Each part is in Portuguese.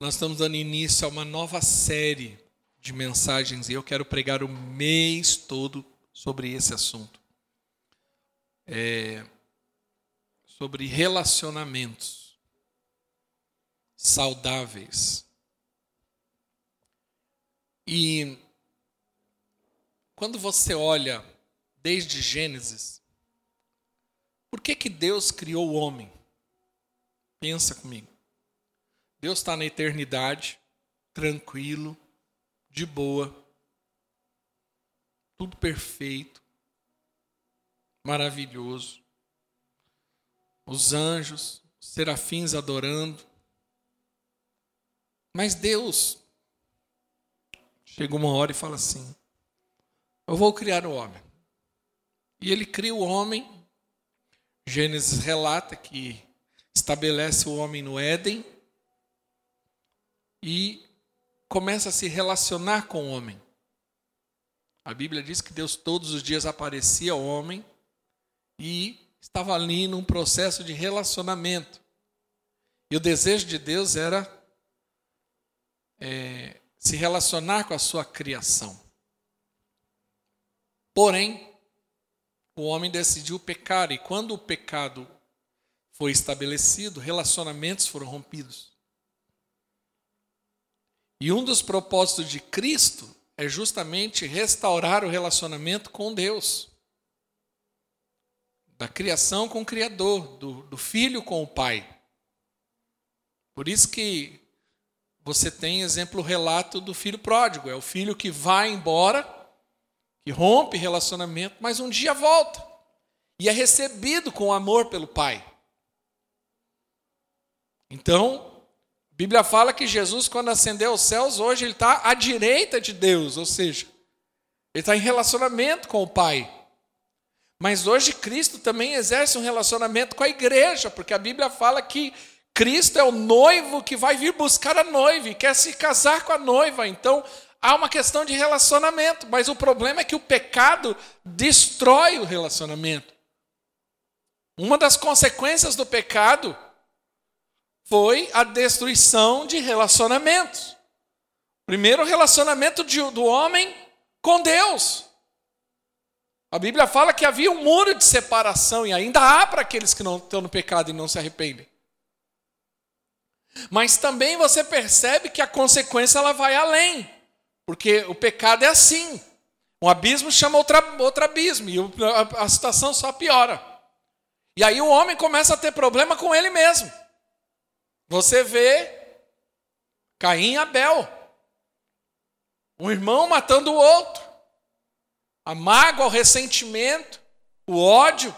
Nós estamos dando início a uma nova série de mensagens e eu quero pregar o mês todo sobre esse assunto. É, sobre relacionamentos saudáveis. E quando você olha desde Gênesis, por que, que Deus criou o homem? Pensa comigo. Deus está na eternidade, tranquilo, de boa, tudo perfeito, maravilhoso. Os anjos, os serafins adorando. Mas Deus chega uma hora e fala assim: Eu vou criar o homem. E ele cria o homem. Gênesis relata que estabelece o homem no Éden e começa a se relacionar com o homem. A Bíblia diz que Deus todos os dias aparecia ao homem e estava ali num processo de relacionamento. E o desejo de Deus era é, se relacionar com a sua criação. Porém, o homem decidiu pecar, e quando o pecado foi estabelecido, relacionamentos foram rompidos. E um dos propósitos de Cristo é justamente restaurar o relacionamento com Deus. Da criação com o Criador, do, do filho com o Pai. Por isso que você tem exemplo relato do filho pródigo. É o filho que vai embora, que rompe relacionamento, mas um dia volta. E é recebido com amor pelo Pai. Então, Bíblia fala que Jesus, quando ascendeu aos céus, hoje ele está à direita de Deus, ou seja, ele está em relacionamento com o Pai. Mas hoje Cristo também exerce um relacionamento com a igreja, porque a Bíblia fala que Cristo é o noivo que vai vir buscar a noiva e quer se casar com a noiva. Então, há uma questão de relacionamento, mas o problema é que o pecado destrói o relacionamento. Uma das consequências do pecado foi a destruição de relacionamentos. Primeiro, o relacionamento de, do homem com Deus. A Bíblia fala que havia um muro de separação, e ainda há para aqueles que não estão no pecado e não se arrependem. Mas também você percebe que a consequência ela vai além, porque o pecado é assim. Um abismo chama outro abismo, e a situação só piora. E aí o homem começa a ter problema com ele mesmo. Você vê Caim e Abel, um irmão matando o outro, a mágoa, o ressentimento, o ódio,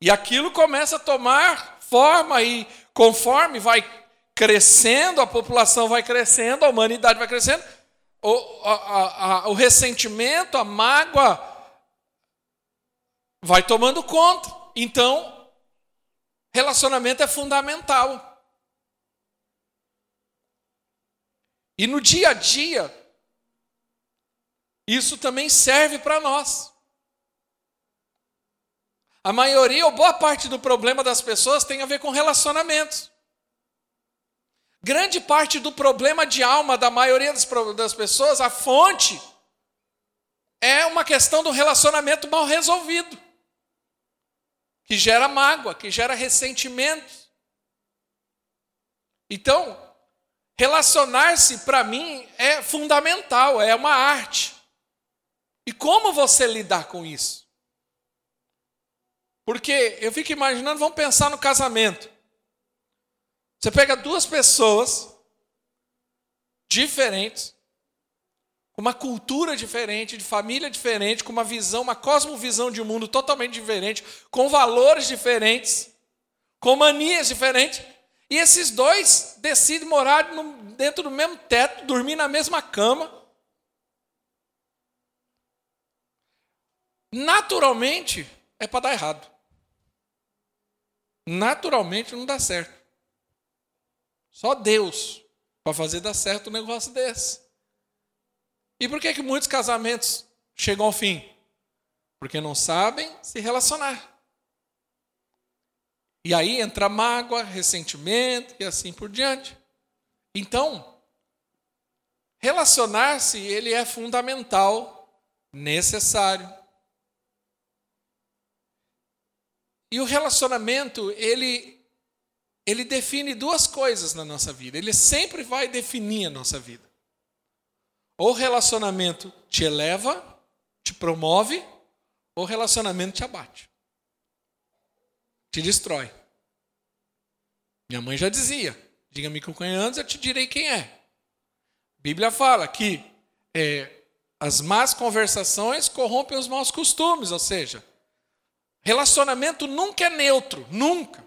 e aquilo começa a tomar forma, e conforme vai crescendo, a população vai crescendo, a humanidade vai crescendo, o, a, a, o ressentimento, a mágoa vai tomando conta. Então, relacionamento é fundamental. E no dia a dia, isso também serve para nós. A maioria ou boa parte do problema das pessoas tem a ver com relacionamentos. Grande parte do problema de alma da maioria das pessoas, a fonte, é uma questão do relacionamento mal resolvido, que gera mágoa, que gera ressentimento. Então, Relacionar-se, para mim, é fundamental, é uma arte. E como você lidar com isso? Porque eu fico imaginando, vamos pensar no casamento. Você pega duas pessoas diferentes, com uma cultura diferente, de família diferente, com uma visão, uma cosmovisão de mundo totalmente diferente, com valores diferentes, com manias diferentes. E esses dois decidem morar no, dentro do mesmo teto, dormir na mesma cama. Naturalmente é para dar errado. Naturalmente não dá certo. Só Deus para fazer dar certo um negócio desse. E por que, que muitos casamentos chegam ao fim? Porque não sabem se relacionar. E aí entra mágoa, ressentimento e assim por diante. Então, relacionar-se, ele é fundamental, necessário. E o relacionamento, ele, ele define duas coisas na nossa vida. Ele sempre vai definir a nossa vida. Ou o relacionamento te eleva, te promove, ou relacionamento te abate. Te destrói. Minha mãe já dizia: diga-me quem antes, eu te direi quem é. A Bíblia fala que é, as más conversações corrompem os maus costumes, ou seja, Relacionamento nunca é neutro, nunca.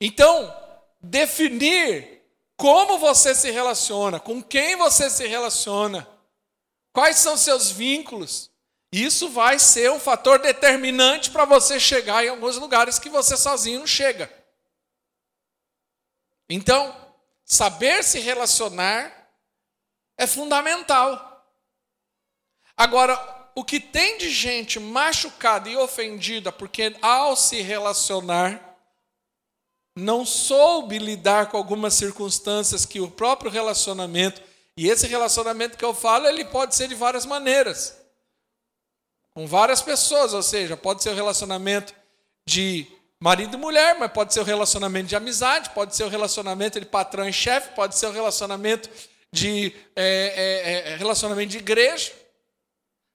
Então, definir como você se relaciona, com quem você se relaciona, quais são seus vínculos, isso vai ser um fator determinante para você chegar em alguns lugares que você sozinho não chega. Então, saber se relacionar é fundamental. Agora, o que tem de gente machucada e ofendida porque ao se relacionar não soube lidar com algumas circunstâncias que o próprio relacionamento, e esse relacionamento que eu falo, ele pode ser de várias maneiras. Com várias pessoas, ou seja, pode ser um relacionamento de marido e mulher, mas pode ser o relacionamento de amizade, pode ser o relacionamento de patrão e chefe, pode ser o relacionamento de é, é, é, relacionamento de igreja.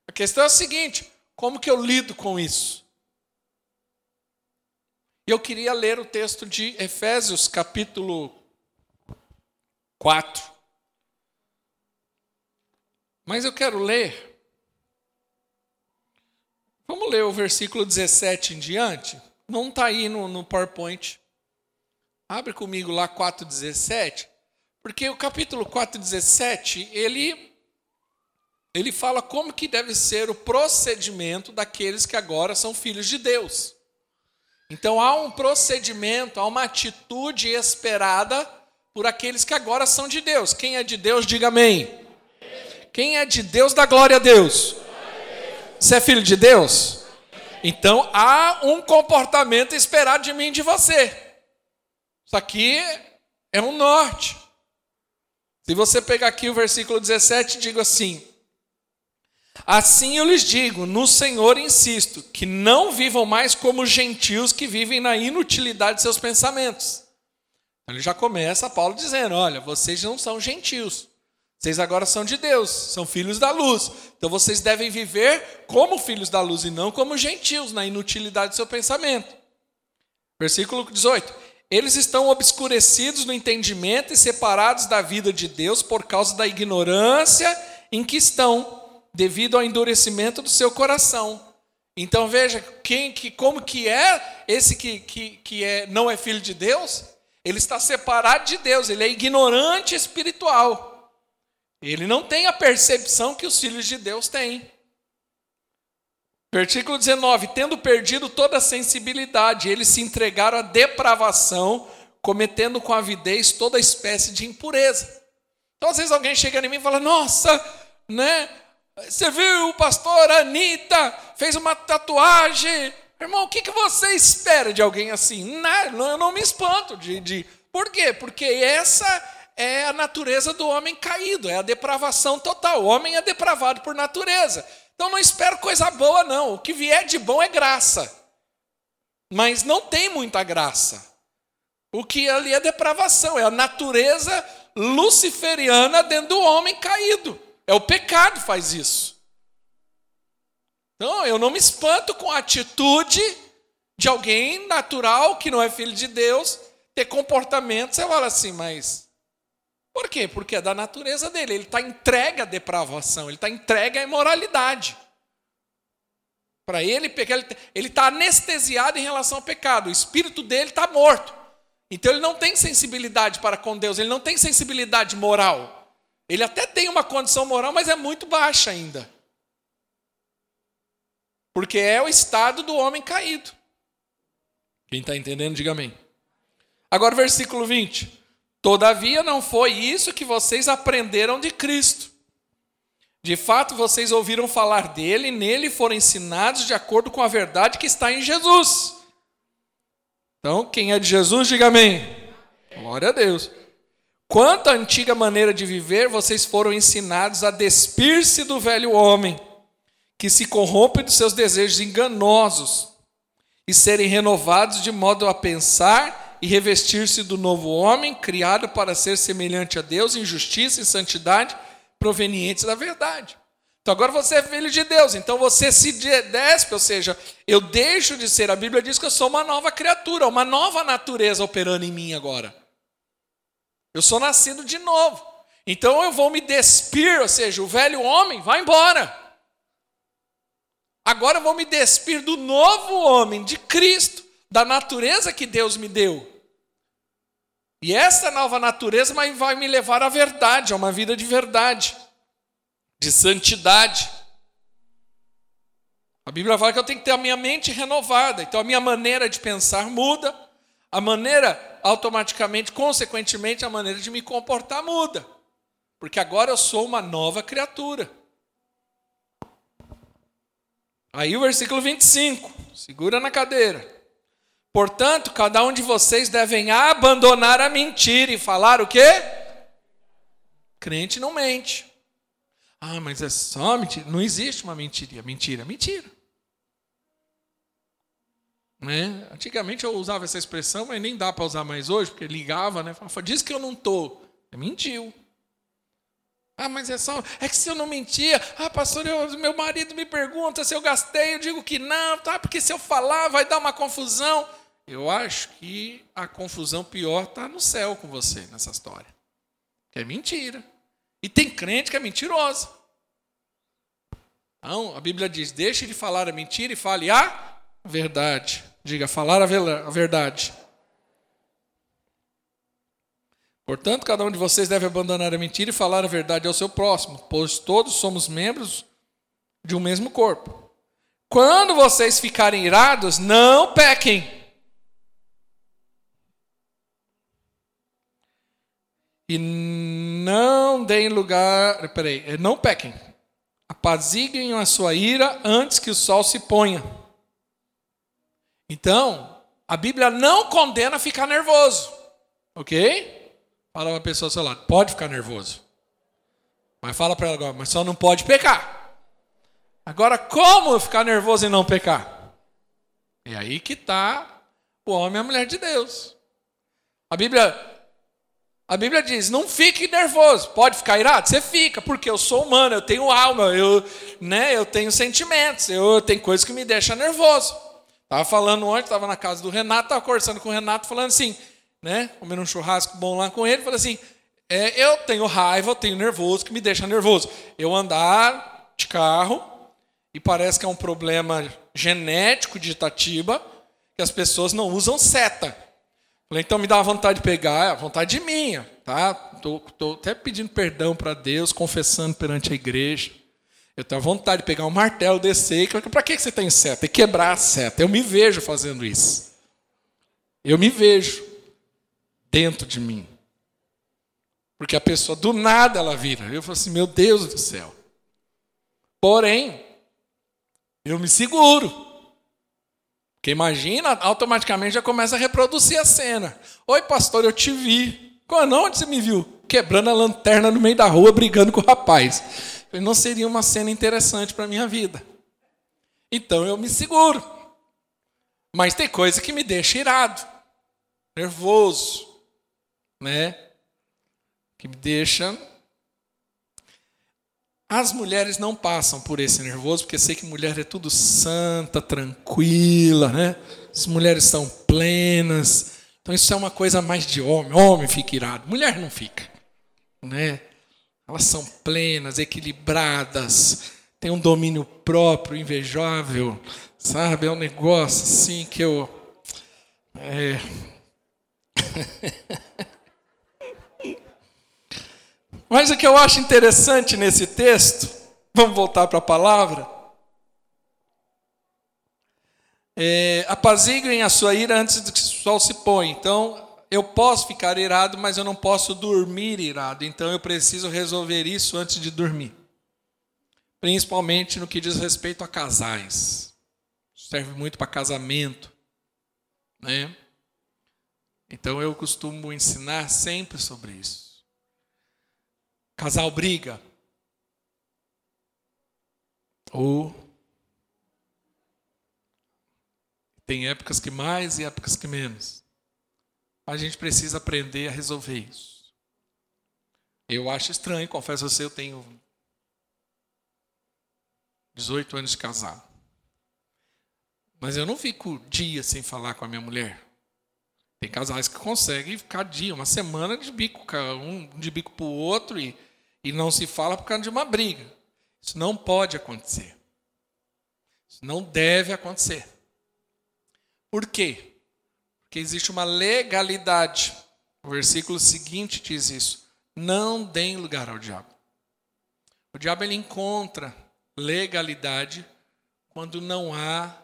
A questão é a seguinte: como que eu lido com isso? Eu queria ler o texto de Efésios, capítulo 4. Mas eu quero ler. Vamos ler o versículo 17 em diante? Não está aí no, no PowerPoint. Abre comigo lá 4,17. Porque o capítulo 4,17, ele ele fala como que deve ser o procedimento daqueles que agora são filhos de Deus. Então há um procedimento, há uma atitude esperada por aqueles que agora são de Deus. Quem é de Deus, diga amém. Quem é de Deus, dá glória a Deus. Você é filho de Deus? Então há um comportamento esperado de mim e de você. Isso aqui é um norte. Se você pegar aqui o versículo 17, digo assim: Assim eu lhes digo, no Senhor insisto, que não vivam mais como gentios que vivem na inutilidade de seus pensamentos. Então ele já começa Paulo dizendo: olha, vocês não são gentios. Vocês agora são de Deus, são filhos da luz. Então vocês devem viver como filhos da luz e não como gentios, na inutilidade do seu pensamento. Versículo 18: Eles estão obscurecidos no entendimento e separados da vida de Deus por causa da ignorância em que estão devido ao endurecimento do seu coração. Então veja quem, que, como que é esse que, que, que é, não é filho de Deus? Ele está separado de Deus, ele é ignorante espiritual. Ele não tem a percepção que os filhos de Deus têm. Versículo 19: Tendo perdido toda a sensibilidade, eles se entregaram à depravação, cometendo com avidez toda espécie de impureza. Então, às vezes, alguém chega em mim e fala: Nossa, né? Você viu o pastor Anitta fez uma tatuagem. Irmão, o que, que você espera de alguém assim? Não, eu não me espanto de, de. Por quê? Porque essa é a natureza do homem caído, é a depravação total. O homem é depravado por natureza. Então não espero coisa boa, não. O que vier de bom é graça. Mas não tem muita graça. O que ali é depravação, é a natureza luciferiana dentro do homem caído. É o pecado que faz isso. Então, eu não me espanto com a atitude de alguém natural que não é filho de Deus ter comportamento. Você fala assim, mas por quê? Porque é da natureza dele. Ele está entregue à depravação, ele está entregue à imoralidade. Para ele, ele está anestesiado em relação ao pecado. O espírito dele está morto. Então ele não tem sensibilidade para com Deus, ele não tem sensibilidade moral. Ele até tem uma condição moral, mas é muito baixa ainda. Porque é o estado do homem caído. Quem está entendendo, diga amém. Agora, versículo 20. Todavia não foi isso que vocês aprenderam de Cristo. De fato, vocês ouviram falar dele, e nele foram ensinados de acordo com a verdade que está em Jesus. Então, quem é de Jesus, diga amém. Glória a Deus. Quanto à antiga maneira de viver, vocês foram ensinados a despir-se do velho homem, que se corrompe dos seus desejos enganosos, e serem renovados de modo a pensar e revestir-se do novo homem, criado para ser semelhante a Deus em justiça e santidade, provenientes da verdade. Então agora você é filho de Deus, então você se despe, ou seja, eu deixo de ser. A Bíblia diz que eu sou uma nova criatura, uma nova natureza operando em mim agora. Eu sou nascido de novo. Então eu vou me despir, ou seja, o velho homem vai embora. Agora eu vou me despir do novo homem, de Cristo, da natureza que Deus me deu. E essa nova natureza vai me levar à verdade, a uma vida de verdade de santidade. A Bíblia fala que eu tenho que ter a minha mente renovada, então a minha maneira de pensar muda, a maneira, automaticamente, consequentemente, a maneira de me comportar muda, porque agora eu sou uma nova criatura. Aí o versículo 25, segura na cadeira. Portanto, cada um de vocês devem abandonar a mentira e falar o quê? Crente não mente. Ah, mas é só mentira. Não existe uma mentira. Mentira, mentira. Né? Antigamente eu usava essa expressão, mas nem dá para usar mais hoje, porque ligava, né? Falava, diz que eu não estou. Mentiu. Ah, mas é só. É que se eu não mentia, ah, pastor, eu, meu marido me pergunta se eu gastei, eu digo que não, tá? Porque se eu falar vai dar uma confusão. Eu acho que a confusão pior está no céu com você nessa história. Que é mentira. E tem crente que é mentiroso. Então, a Bíblia diz: deixe de falar a mentira e fale a verdade. Diga, falar a verdade. Portanto, cada um de vocês deve abandonar a mentira e falar a verdade ao seu próximo, pois todos somos membros de um mesmo corpo. Quando vocês ficarem irados, não pequem. E não deem lugar. Peraí, é, não pequem. Apaziguem a sua ira antes que o sol se ponha. Então, a Bíblia não condena ficar nervoso. Ok? Fala uma pessoa ao seu lado, pode ficar nervoso. Mas fala para ela agora, mas só não pode pecar. Agora, como ficar nervoso e não pecar? É aí que está o homem e a mulher de Deus. A Bíblia a Bíblia diz: não fique nervoso. Pode ficar irado? Você fica, porque eu sou humano, eu tenho alma, eu, né, eu tenho sentimentos, eu tenho coisas que me deixam nervoso. Estava falando ontem, estava na casa do Renato, estava conversando com o Renato, falando assim, né, comendo um churrasco bom lá com ele, falando assim: é, eu tenho raiva, eu tenho nervoso, que me deixa nervoso. Eu andar de carro, e parece que é um problema genético de Itatiba, que as pessoas não usam seta. Falei, então me dá vontade de pegar, é vontade minha, tá? Tô, tô até pedindo perdão para Deus, confessando perante a igreja. Eu tenho vontade de pegar um martelo, descer. Para que você tem seta? E quebrar a seta. Eu me vejo fazendo isso. Eu me vejo dentro de mim. Porque a pessoa do nada ela vira. Eu falo assim, meu Deus do céu. Porém, eu me seguro. Porque imagina, automaticamente já começa a reproduzir a cena. Oi, pastor, eu te vi. Quando onde você me viu? Quebrando a lanterna no meio da rua, brigando com o rapaz. Não seria uma cena interessante para minha vida. Então eu me seguro. Mas tem coisa que me deixa irado, nervoso, né? Que me deixa as mulheres não passam por esse nervoso, porque sei que mulher é tudo santa, tranquila, né? As mulheres são plenas. Então isso é uma coisa mais de homem. Homem fica irado, mulher não fica, né? Elas são plenas, equilibradas, têm um domínio próprio, invejável, sabe? É um negócio assim que eu é... Mas o que eu acho interessante nesse texto, vamos voltar para a palavra. É, apaziguem a sua ira antes de que o sol se põe. Então, eu posso ficar irado, mas eu não posso dormir irado. Então, eu preciso resolver isso antes de dormir. Principalmente no que diz respeito a casais. Serve muito para casamento. Né? Então, eu costumo ensinar sempre sobre isso. Casal briga. Ou tem épocas que mais e épocas que menos. A gente precisa aprender a resolver isso. Eu acho estranho, confesso a você, eu tenho 18 anos de casado. Mas eu não fico dias sem falar com a minha mulher. Tem casais que conseguem ficar dia, uma semana de bico, um de bico para o outro e, e não se fala por causa de uma briga. Isso não pode acontecer. Isso não deve acontecer. Por quê? Porque existe uma legalidade. O versículo seguinte diz isso: Não deem lugar ao diabo. O diabo ele encontra legalidade quando não há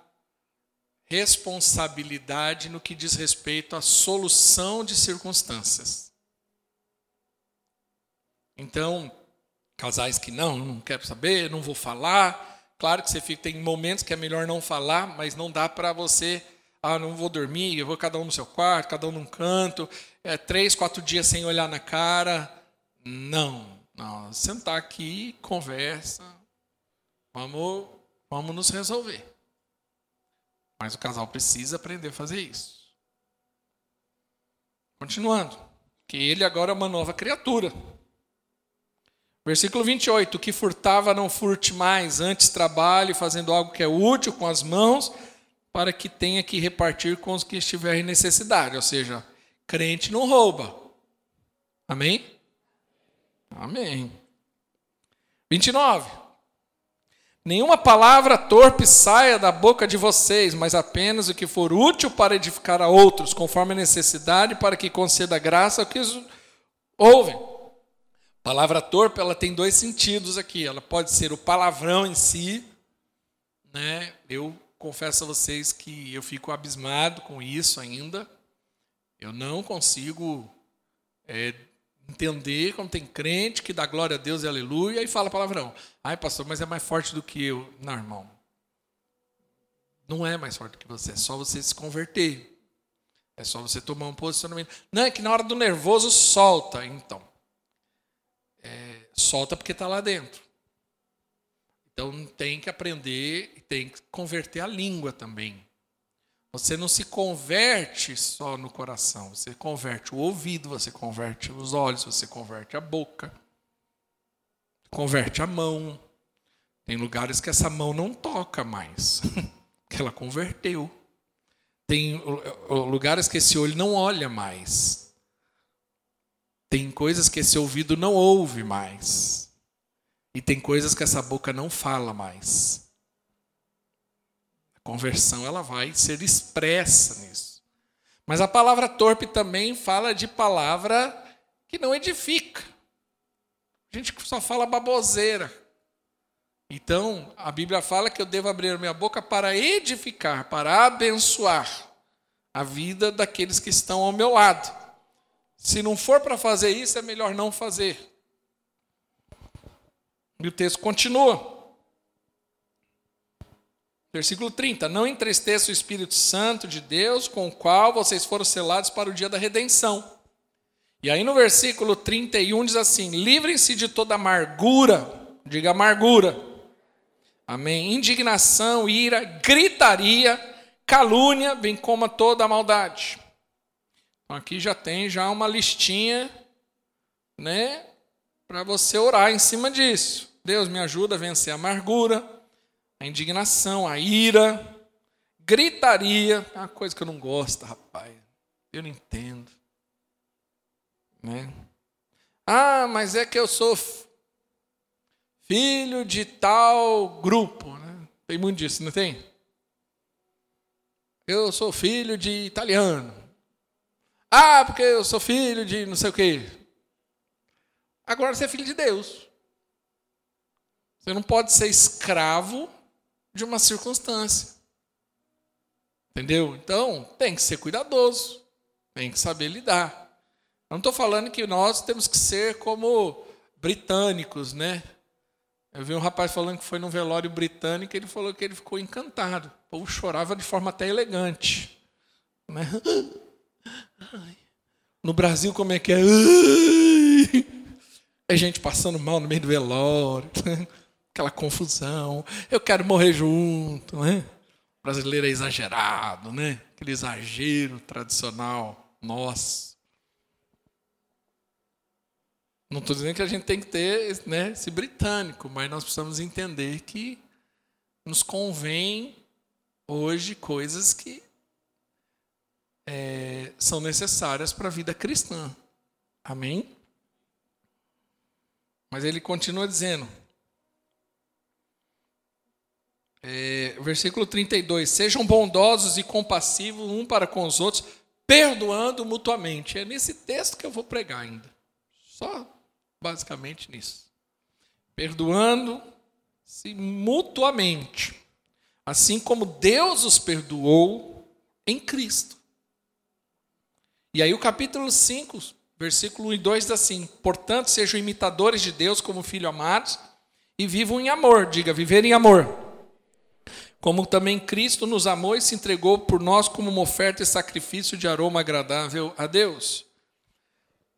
responsabilidade no que diz respeito à solução de circunstâncias. Então, casais que não, não quero saber, não vou falar. Claro que você fica, tem momentos que é melhor não falar, mas não dá para você, ah, não vou dormir, eu vou cada um no seu quarto, cada um num canto, é, três, quatro dias sem olhar na cara. Não, não. Sentar aqui, conversa, vamos, vamos nos resolver. Mas o casal precisa aprender a fazer isso. Continuando, que ele agora é uma nova criatura. Versículo 28, que furtava não furte mais, antes trabalhe fazendo algo que é útil com as mãos, para que tenha que repartir com os que estiverem em necessidade. Ou seja, crente não rouba. Amém? Amém. 29. Nenhuma palavra torpe saia da boca de vocês, mas apenas o que for útil para edificar a outros, conforme a necessidade, para que conceda graça ao que ouvem. Palavra torpe, ela tem dois sentidos aqui. Ela pode ser o palavrão em si, né? Eu confesso a vocês que eu fico abismado com isso ainda. Eu não consigo é, entender como tem crente que dá glória a Deus e aleluia e fala palavrão. Ai, pastor, mas é mais forte do que eu. Não, irmão. Não é mais forte do que você, é só você se converter. É só você tomar um posicionamento. Não, é que na hora do nervoso solta. Então, solta porque está lá dentro. Então tem que aprender e tem que converter a língua também. Você não se converte só no coração, você converte o ouvido, você converte os olhos, você converte a boca, converte a mão. Tem lugares que essa mão não toca mais, que ela converteu. Tem lugares que esse olho não olha mais. Tem coisas que esse ouvido não ouve mais. E tem coisas que essa boca não fala mais. Conversão ela vai ser expressa nisso. Mas a palavra torpe também fala de palavra que não edifica. A gente só fala baboseira. Então, a Bíblia fala que eu devo abrir minha boca para edificar, para abençoar a vida daqueles que estão ao meu lado. Se não for para fazer isso, é melhor não fazer. E o texto continua. Versículo 30. Não entristeça o Espírito Santo de Deus, com o qual vocês foram selados para o dia da redenção. E aí no versículo 31 diz assim: livrem-se de toda amargura, diga amargura, amém, indignação, ira, gritaria, calúnia, bem como toda maldade. Então aqui já tem já uma listinha, né, para você orar em cima disso. Deus me ajuda a vencer a amargura, a indignação, a ira, gritaria, é uma coisa que eu não gosto, rapaz. Eu não entendo. Né? Ah, mas é que eu sou filho de tal grupo. Né? Tem muito disso, não tem? Eu sou filho de italiano. Ah, porque eu sou filho de não sei o quê. Agora você é filho de Deus. Você não pode ser escravo de uma circunstância. Entendeu? Então, tem que ser cuidadoso, tem que saber lidar. Eu não estou falando que nós temos que ser como britânicos, né? Eu vi um rapaz falando que foi num velório britânico e ele falou que ele ficou encantado. O povo chorava de forma até elegante. Né? No Brasil, como é que é? É gente passando mal no meio do velório, aquela confusão. Eu quero morrer junto, né? O brasileiro é exagerado, né? Aquele exagero tradicional nosso. Não estou dizendo que a gente tem que ter né, esse britânico, mas nós precisamos entender que nos convém hoje coisas que é, são necessárias para a vida cristã. Amém? Mas ele continua dizendo, é, versículo 32: Sejam bondosos e compassivos um para com os outros, perdoando mutuamente. É nesse texto que eu vou pregar ainda. Só basicamente nisso. Perdoando-se mutuamente, assim como Deus os perdoou em Cristo. E aí o capítulo 5, versículo 1 e 2 diz assim: Portanto, sejam imitadores de Deus como filhos amados e vivam em amor. Diga, viver em amor. Como também Cristo nos amou e se entregou por nós como uma oferta e sacrifício de aroma agradável a Deus.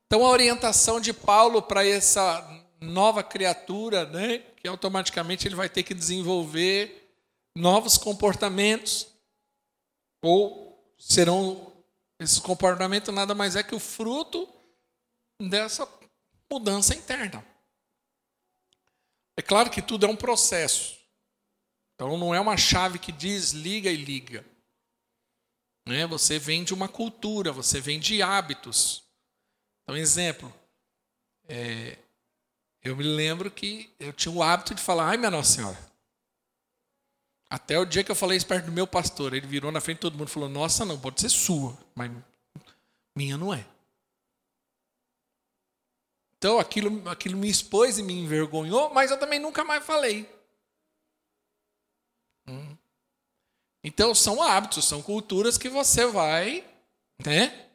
Então, a orientação de Paulo para essa nova criatura, né, que automaticamente ele vai ter que desenvolver novos comportamentos, ou serão esse comportamento nada mais é que o fruto dessa mudança interna. É claro que tudo é um processo. Então não é uma chave que diz liga e liga. Né? Você vem de uma cultura, você vem de hábitos. Então, exemplo, é, eu me lembro que eu tinha o hábito de falar, ai minha Nossa Senhora. Até o dia que eu falei isso perto do meu pastor, ele virou na frente de todo mundo e falou, nossa não, pode ser sua, mas minha não é. Então aquilo, aquilo me expôs e me envergonhou, mas eu também nunca mais falei. Hum. Então são hábitos, são culturas que você vai, né,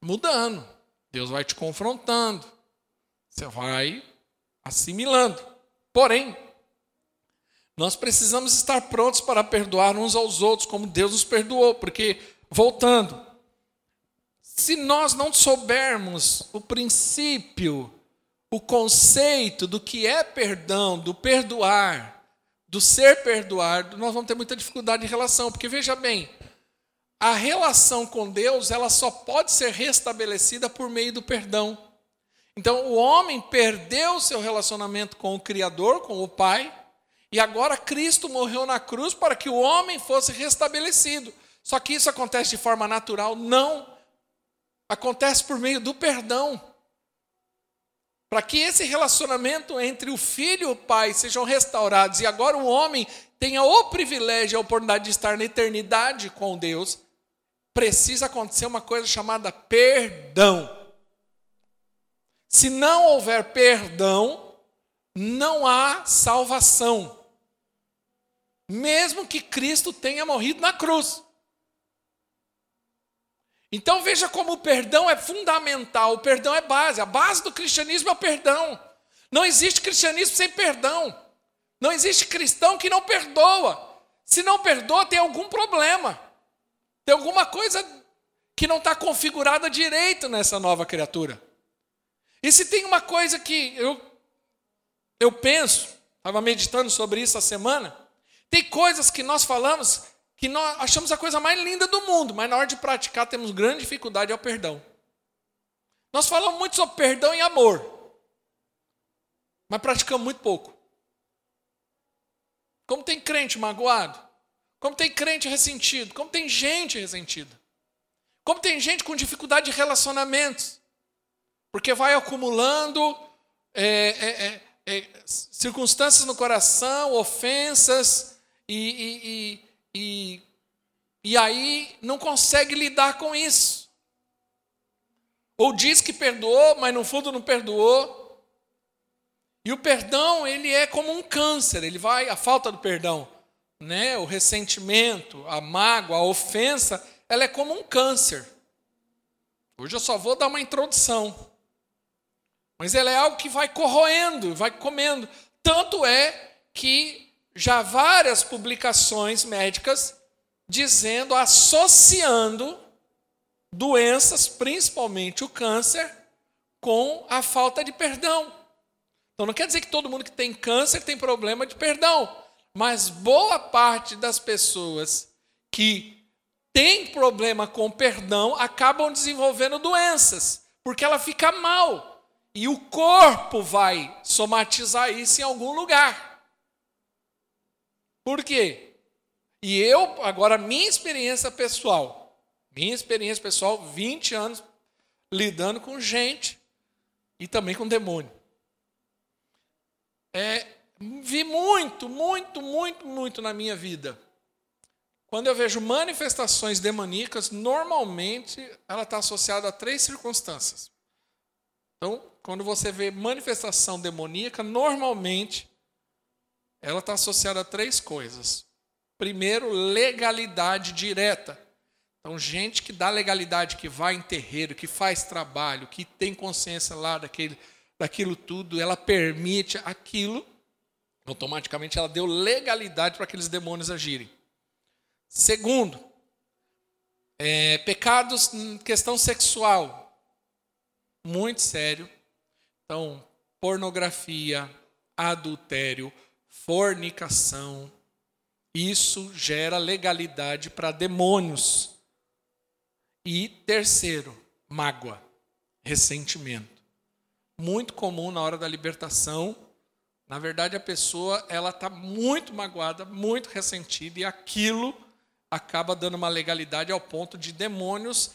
mudando. Deus vai te confrontando. Você vai assimilando. Porém, nós precisamos estar prontos para perdoar uns aos outros, como Deus nos perdoou, porque, voltando, se nós não soubermos o princípio, o conceito do que é perdão, do perdoar, do ser perdoado, nós vamos ter muita dificuldade em relação, porque veja bem, a relação com Deus, ela só pode ser restabelecida por meio do perdão. Então, o homem perdeu seu relacionamento com o Criador, com o Pai, e agora Cristo morreu na cruz para que o homem fosse restabelecido. Só que isso acontece de forma natural? Não. Acontece por meio do perdão. Para que esse relacionamento entre o filho e o pai sejam restaurados e agora o homem tenha o privilégio e a oportunidade de estar na eternidade com Deus, precisa acontecer uma coisa chamada perdão. Se não houver perdão, não há salvação. Mesmo que Cristo tenha morrido na cruz. Então veja como o perdão é fundamental, o perdão é base, a base do cristianismo é o perdão. Não existe cristianismo sem perdão. Não existe cristão que não perdoa. Se não perdoa, tem algum problema. Tem alguma coisa que não está configurada direito nessa nova criatura. E se tem uma coisa que eu, eu penso, estava meditando sobre isso a semana, tem coisas que nós falamos que nós achamos a coisa mais linda do mundo, mas na hora de praticar temos grande dificuldade ao perdão. Nós falamos muito sobre perdão e amor, mas praticamos muito pouco. Como tem crente magoado, como tem crente ressentido, como tem gente ressentida, como tem gente com dificuldade de relacionamentos, porque vai acumulando é, é, é, é circunstâncias no coração, ofensas, e, e, e, e, aí não consegue lidar com isso. Ou diz que perdoou, mas no fundo não perdoou. E o perdão, ele é como um câncer, ele vai, a falta do perdão né, o ressentimento, a mágoa, a ofensa, ela é como um câncer. Hoje eu só vou dar uma introdução. Mas ela é algo que vai corroendo, vai comendo. Tanto é que já várias publicações médicas dizendo, associando doenças, principalmente o câncer, com a falta de perdão. Então não quer dizer que todo mundo que tem câncer tem problema de perdão, mas boa parte das pessoas que tem problema com perdão acabam desenvolvendo doenças, porque ela fica mal e o corpo vai somatizar isso em algum lugar. Por quê? E eu, agora, minha experiência pessoal, minha experiência pessoal, 20 anos lidando com gente e também com demônio. É, vi muito, muito, muito, muito na minha vida. Quando eu vejo manifestações demoníacas, normalmente ela está associada a três circunstâncias. Então, quando você vê manifestação demoníaca, normalmente ela está associada a três coisas. Primeiro, legalidade direta. Então, gente que dá legalidade, que vai em terreiro, que faz trabalho, que tem consciência lá daquele, daquilo tudo, ela permite aquilo, automaticamente ela deu legalidade para aqueles demônios agirem. Segundo, é, pecados em questão sexual, muito sério. Então, pornografia, adultério, fornicação, isso gera legalidade para demônios. E terceiro, mágoa, ressentimento muito comum na hora da libertação. Na verdade, a pessoa ela está muito magoada, muito ressentida e aquilo acaba dando uma legalidade ao ponto de demônios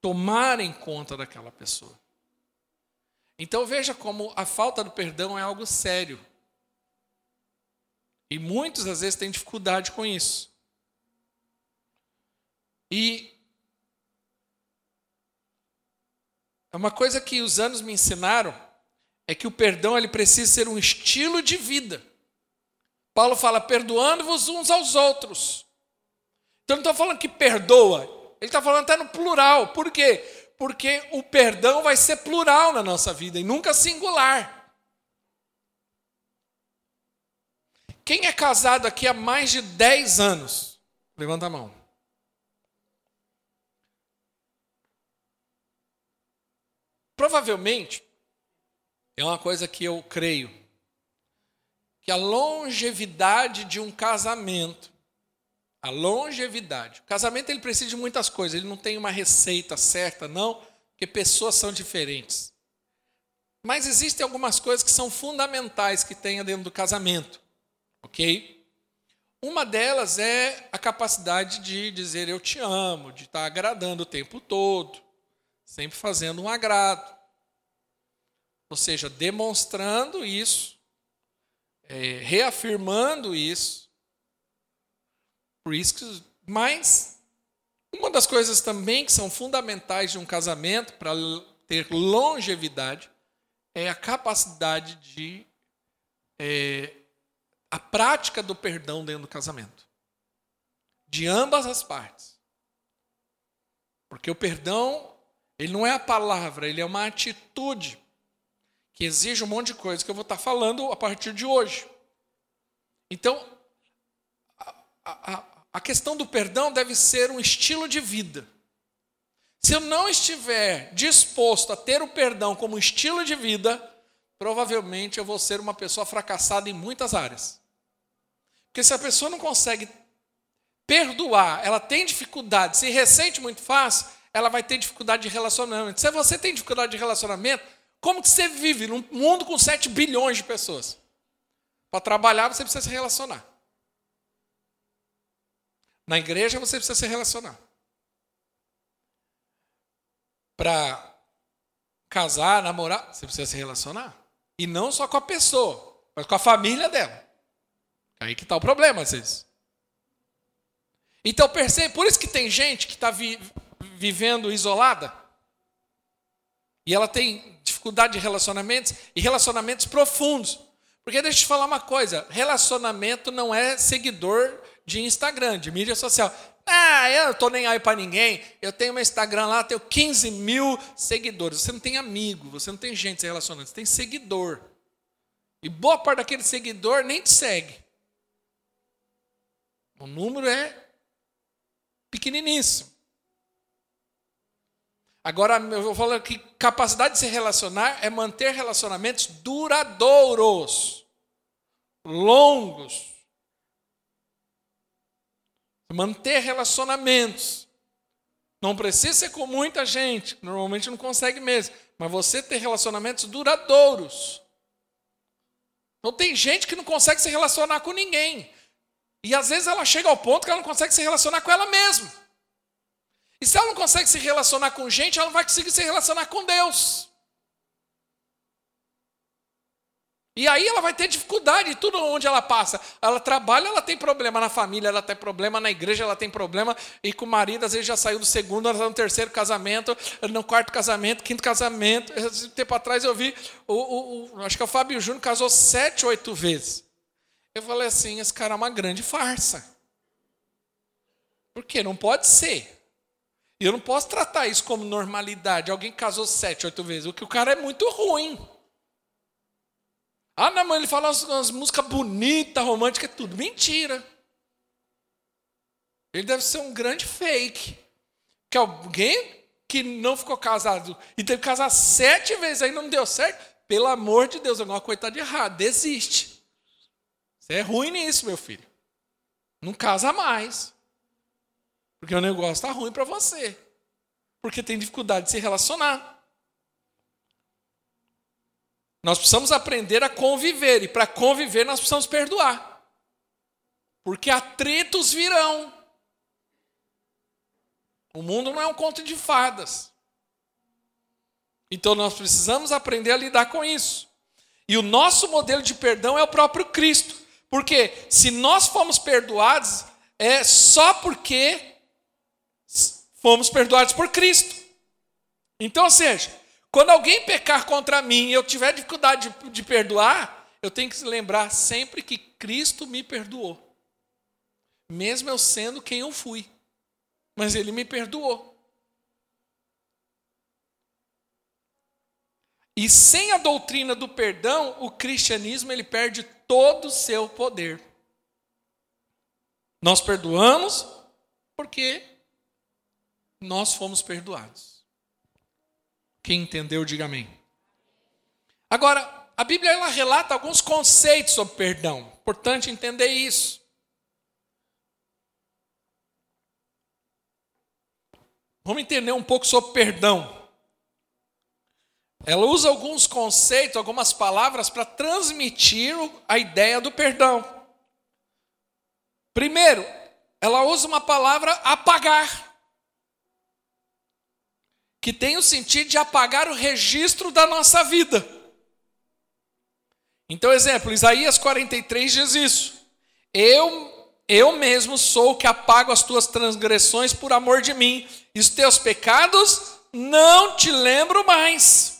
tomarem conta daquela pessoa. Então veja como a falta do perdão é algo sério. E muitos às vezes têm dificuldade com isso. E É uma coisa que os anos me ensinaram é que o perdão ele precisa ser um estilo de vida. Paulo fala perdoando-vos uns aos outros. Então não estou falando que perdoa, ele está falando até no plural. Por quê? Porque o perdão vai ser plural na nossa vida e nunca singular. Quem é casado aqui há mais de 10 anos? Levanta a mão. Provavelmente, é uma coisa que eu creio, que a longevidade de um casamento, a longevidade, o casamento ele precisa de muitas coisas, ele não tem uma receita certa, não, porque pessoas são diferentes. Mas existem algumas coisas que são fundamentais que tenha dentro do casamento, ok? Uma delas é a capacidade de dizer eu te amo, de estar agradando o tempo todo sempre fazendo um agrado. Ou seja, demonstrando isso, é, reafirmando isso. Por isso que, mas uma das coisas também que são fundamentais de um casamento para ter longevidade é a capacidade de é, a prática do perdão dentro do casamento, de ambas as partes, porque o perdão ele não é a palavra, ele é uma atitude que exige um monte de coisa que eu vou estar falando a partir de hoje. Então, a, a, a questão do perdão deve ser um estilo de vida. Se eu não estiver disposto a ter o perdão como estilo de vida, provavelmente eu vou ser uma pessoa fracassada em muitas áreas. Porque se a pessoa não consegue perdoar, ela tem dificuldade, se ressente muito fácil, ela vai ter dificuldade de relacionamento. Se você tem dificuldade de relacionamento, como que você vive num mundo com 7 bilhões de pessoas? Para trabalhar, você precisa se relacionar. Na igreja, você precisa se relacionar. Para casar, namorar, você precisa se relacionar. E não só com a pessoa, mas com a família dela. Aí que está o problema, às vezes. Então, percebe, por isso que tem gente que está vi, vivendo isolada. E ela tem dificuldade de relacionamentos e relacionamentos profundos. Porque deixa eu te falar uma coisa: relacionamento não é seguidor de Instagram, de mídia social. Ah, eu não estou nem aí para ninguém. Eu tenho meu Instagram lá, tenho 15 mil seguidores. Você não tem amigo, você não tem gente se relacionando, você tem seguidor. E boa parte daquele seguidor nem te segue. O número é pequeniníssimo. Agora, eu vou falar que capacidade de se relacionar é manter relacionamentos duradouros, longos. Manter relacionamentos. Não precisa ser com muita gente, normalmente não consegue mesmo, mas você ter relacionamentos duradouros. Então tem gente que não consegue se relacionar com ninguém. E às vezes ela chega ao ponto que ela não consegue se relacionar com ela mesma. E se ela não consegue se relacionar com gente, ela não vai conseguir se relacionar com Deus. E aí ela vai ter dificuldade tudo onde ela passa. Ela trabalha, ela tem problema na família, ela tem problema na igreja, ela tem problema. E com o marido, às vezes já saiu do segundo, ela está no terceiro casamento, no quarto casamento, quinto casamento. Esse tempo atrás eu vi, o, o, o, acho que é o Fábio Júnior casou sete, oito vezes. Eu falei assim: esse cara é uma grande farsa. Por quê? Não pode ser. E eu não posso tratar isso como normalidade. Alguém casou sete, oito vezes. O que o cara é muito ruim. Ah, não, mãe, ele fala umas, umas músicas bonitas, românticas, é tudo. Mentira. Ele deve ser um grande fake. Que alguém que não ficou casado e teve que casar sete vezes aí não deu certo. Pelo amor de Deus, alguma coisa está de errado. Desiste. Você é ruim nisso, meu filho. Não casa mais. Porque o negócio está ruim para você. Porque tem dificuldade de se relacionar. Nós precisamos aprender a conviver, e para conviver nós precisamos perdoar. Porque atritos virão. O mundo não é um conto de fadas. Então nós precisamos aprender a lidar com isso. E o nosso modelo de perdão é o próprio Cristo. Porque se nós fomos perdoados, é só porque fomos perdoados por Cristo. Então, ou seja, quando alguém pecar contra mim e eu tiver dificuldade de, de perdoar, eu tenho que lembrar sempre que Cristo me perdoou. Mesmo eu sendo quem eu fui. Mas Ele me perdoou. E sem a doutrina do perdão, o cristianismo ele perde todo o seu poder. Nós perdoamos porque nós fomos perdoados. Quem entendeu, diga amém. Agora, a Bíblia ela relata alguns conceitos sobre perdão. Importante entender isso. Vamos entender um pouco sobre perdão. Ela usa alguns conceitos, algumas palavras para transmitir a ideia do perdão. Primeiro, ela usa uma palavra apagar que tem o sentido de apagar o registro da nossa vida. Então, exemplo, Isaías 43 diz isso. Eu eu mesmo sou o que apago as tuas transgressões por amor de mim, e os teus pecados não te lembro mais.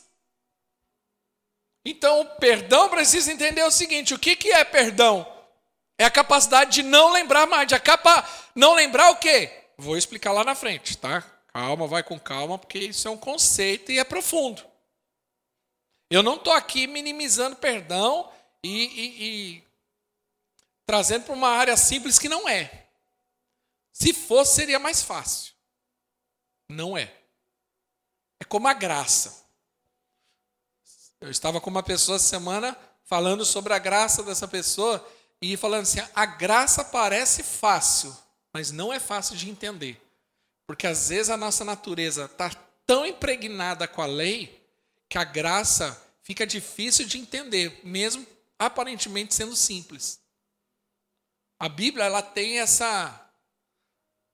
Então, o perdão precisa entender o seguinte: o que, que é perdão? É a capacidade de não lembrar mais. De a capa, não lembrar o quê? Vou explicar lá na frente, tá? Calma, vai com calma, porque isso é um conceito e é profundo. Eu não estou aqui minimizando perdão e, e, e trazendo para uma área simples que não é. Se fosse, seria mais fácil. Não é. É como a graça. Eu estava com uma pessoa essa semana falando sobre a graça dessa pessoa e falando assim: a graça parece fácil, mas não é fácil de entender. Porque às vezes a nossa natureza está tão impregnada com a lei que a graça fica difícil de entender, mesmo aparentemente sendo simples. A Bíblia ela tem essa,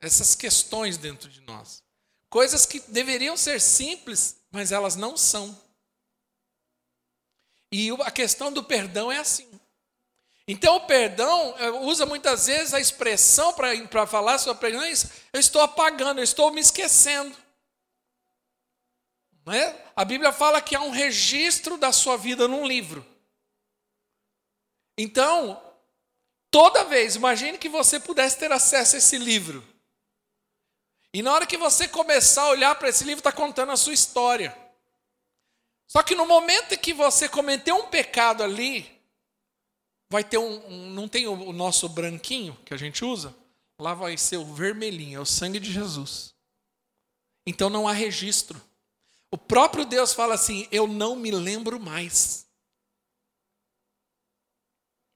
essas questões dentro de nós. Coisas que deveriam ser simples, mas elas não são. E a questão do perdão é assim. Então, o perdão eh, usa muitas vezes a expressão para falar sobre perdão. Eu estou apagando, eu estou me esquecendo. É? A Bíblia fala que há um registro da sua vida num livro. Então, toda vez, imagine que você pudesse ter acesso a esse livro. E na hora que você começar a olhar para esse livro, está contando a sua história. Só que no momento que você cometeu um pecado ali, vai ter um, um não tem o, nosso branquinho que a gente usa? Lá vai ser o vermelhinho, é o sangue de Jesus. Então não há registro. O próprio Deus fala assim: Eu não me lembro mais.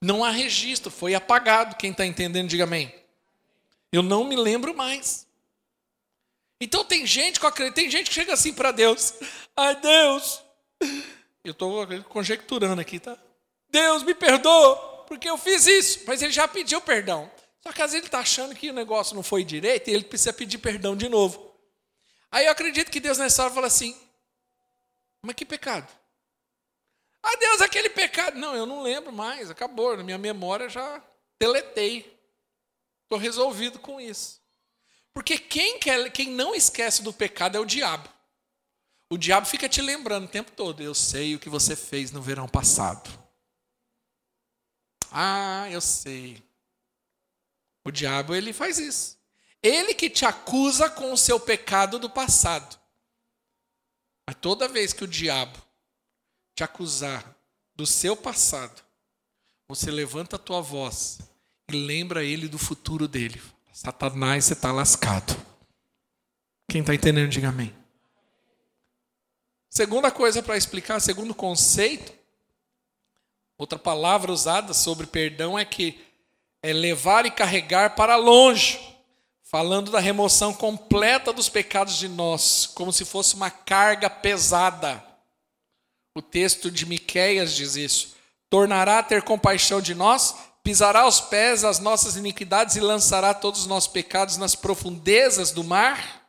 Não há registro, foi apagado. Quem está entendendo, diga amém. Eu não me lembro mais. Então tem gente que tem gente que chega assim para Deus. Ai, Deus. Eu estou conjecturando aqui, tá? Deus, me perdoa, porque eu fiz isso. Mas ele já pediu perdão. Só que às vezes ele está achando que o negócio não foi direito e ele precisa pedir perdão de novo. Aí eu acredito que Deus nessa hora fala assim: Mas que pecado? Ah, Deus, aquele pecado. Não, eu não lembro mais, acabou. Na minha memória já deletei. Estou resolvido com isso. Porque quem, quer, quem não esquece do pecado é o diabo. O diabo fica te lembrando o tempo todo. Eu sei o que você fez no verão passado. Ah, eu sei. O diabo ele faz isso. Ele que te acusa com o seu pecado do passado. Mas toda vez que o diabo te acusar do seu passado, você levanta a tua voz e lembra ele do futuro dele. Satanás, você está lascado. Quem está entendendo, diga amém. Segunda coisa para explicar, segundo conceito, outra palavra usada sobre perdão é que é levar e carregar para longe, falando da remoção completa dos pecados de nós, como se fosse uma carga pesada. O texto de Miqueias diz isso. Tornará a ter compaixão de nós, pisará aos pés as nossas iniquidades e lançará todos os nossos pecados nas profundezas do mar.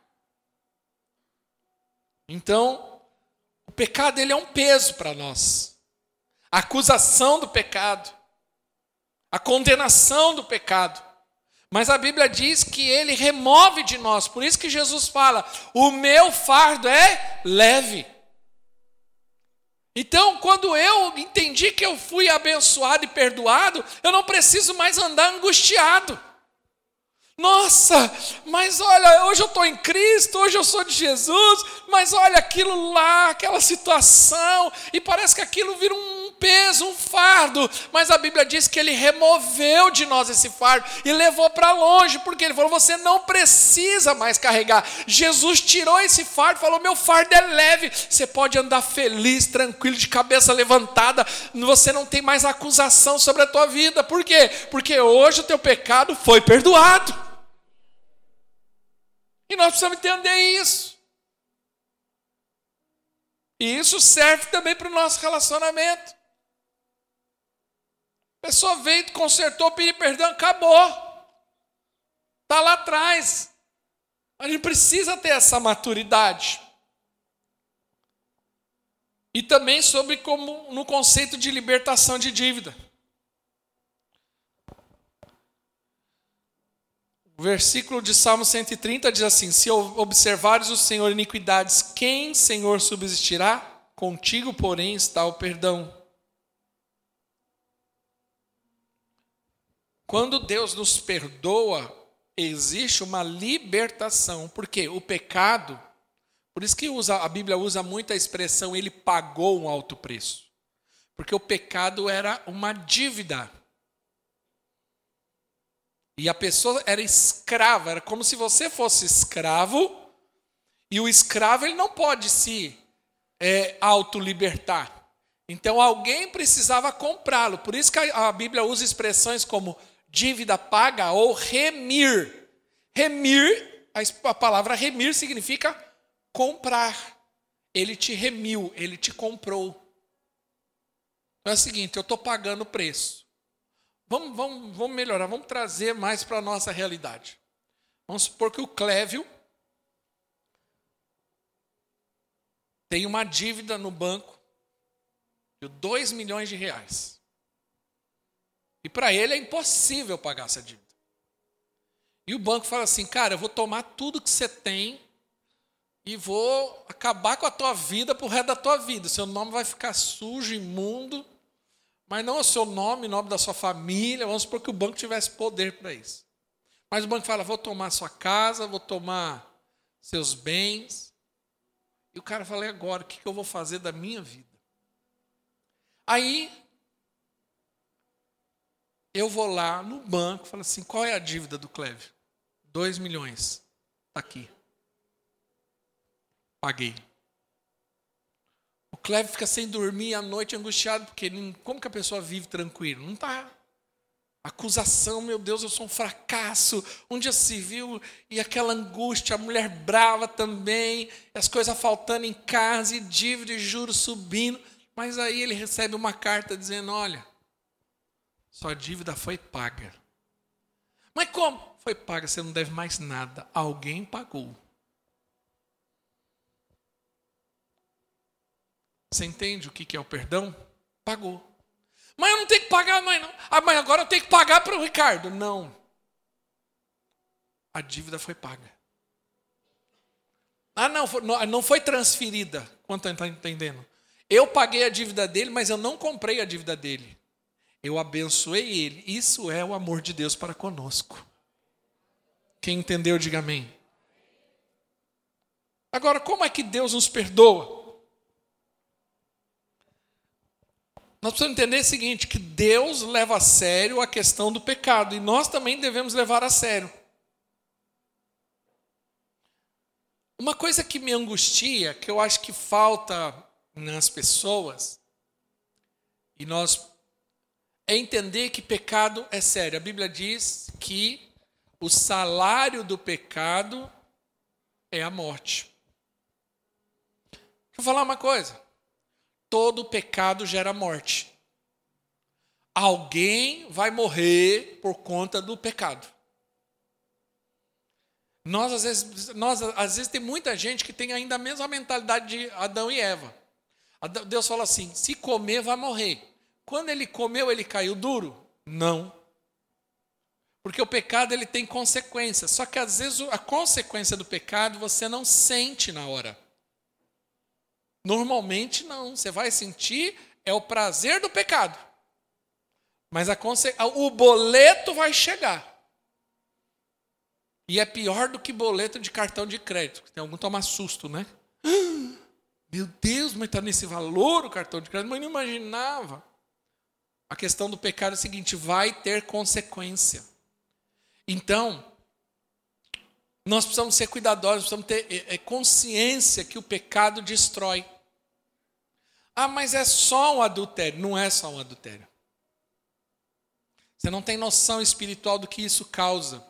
Então, pecado ele é um peso para nós. A acusação do pecado, a condenação do pecado. Mas a Bíblia diz que ele remove de nós. Por isso que Jesus fala: "O meu fardo é leve". Então, quando eu entendi que eu fui abençoado e perdoado, eu não preciso mais andar angustiado. Nossa, mas olha, hoje eu estou em Cristo, hoje eu sou de Jesus, mas olha aquilo lá, aquela situação, e parece que aquilo vira um peso, um fardo, mas a Bíblia diz que ele removeu de nós esse fardo e levou para longe, porque ele falou: você não precisa mais carregar. Jesus tirou esse fardo, falou: meu fardo é leve, você pode andar feliz, tranquilo, de cabeça levantada, você não tem mais acusação sobre a tua vida, por quê? Porque hoje o teu pecado foi perdoado. E nós precisamos entender isso. E isso serve também para o nosso relacionamento. A pessoa veio, consertou, pediu perdão, acabou. Está lá atrás. A gente precisa ter essa maturidade. E também sobre como no conceito de libertação de dívida. O versículo de Salmo 130 diz assim: Se observares o Senhor iniquidades, quem, Senhor, subsistirá? Contigo, porém, está o perdão. Quando Deus nos perdoa, existe uma libertação, porque o pecado, por isso que usa, a Bíblia usa muito a expressão ele pagou um alto preço. Porque o pecado era uma dívida. E a pessoa era escrava, era como se você fosse escravo, e o escravo ele não pode se é, autolibertar. Então alguém precisava comprá-lo. Por isso que a, Bíblia usa expressões como dívida paga ou remir. Remir, a palavra remir significa comprar. Ele te remiu, ele te comprou. Então é o seguinte, eu estou pagando o preço. Vamos, vamos, vamos melhorar, vamos trazer mais para a nossa realidade. Vamos supor que o Clévio tem uma dívida no banco de 2 milhões de reais. E para ele é impossível pagar essa dívida. E o banco fala assim: cara, eu vou tomar tudo que você tem e vou acabar com a tua vida para o resto da tua vida. Seu nome vai ficar sujo, imundo mas não o seu nome, o nome da sua família. Vamos supor que o banco tivesse poder para isso. Mas o banco fala: vou tomar sua casa, vou tomar seus bens. E o cara fala: e agora? O que eu vou fazer da minha vida? Aí, eu vou lá no banco, falo assim: qual é a dívida do Cleve? Dois milhões. Está aqui. Paguei. Cleve fica sem dormir à noite, angustiado, porque como que a pessoa vive tranquilo? Não está. Acusação, meu Deus, eu sou um fracasso. Um dia se viu e aquela angústia, a mulher brava também, as coisas faltando em casa, e dívida e juros subindo. Mas aí ele recebe uma carta dizendo: Olha, sua dívida foi paga. Mas como? Foi paga, você não deve mais nada. Alguém pagou. Você entende o que é o perdão? Pagou. Mas eu não tenho que pagar mais, não. Ah, mas agora eu tenho que pagar para o Ricardo. Não. A dívida foi paga. Ah, não, não foi transferida. Quanto está entendendo? Eu paguei a dívida dele, mas eu não comprei a dívida dele. Eu abençoei ele. Isso é o amor de Deus para conosco. Quem entendeu, diga amém. Agora, como é que Deus nos perdoa? Nós precisamos entender o seguinte: que Deus leva a sério a questão do pecado e nós também devemos levar a sério. Uma coisa que me angustia, que eu acho que falta nas pessoas, e nós é entender que pecado é sério. A Bíblia diz que o salário do pecado é a morte. Deixa eu falar uma coisa todo pecado gera morte. Alguém vai morrer por conta do pecado. Nós às vezes, nós, às vezes tem muita gente que tem ainda a mesma mentalidade de Adão e Eva. Deus fala assim: se comer, vai morrer. Quando ele comeu, ele caiu duro? Não. Porque o pecado ele tem consequências. Só que às vezes a consequência do pecado você não sente na hora. Normalmente não. Você vai sentir é o prazer do pecado. Mas a o boleto vai chegar. E é pior do que boleto de cartão de crédito. Tem algum toma susto, né? Meu Deus, mas está nesse valor o cartão de crédito, mas não imaginava. A questão do pecado é a seguinte: vai ter consequência. Então, nós precisamos ser cuidadosos, precisamos ter é, é, consciência que o pecado destrói. Ah, mas é só um adultério. Não é só um adultério. Você não tem noção espiritual do que isso causa.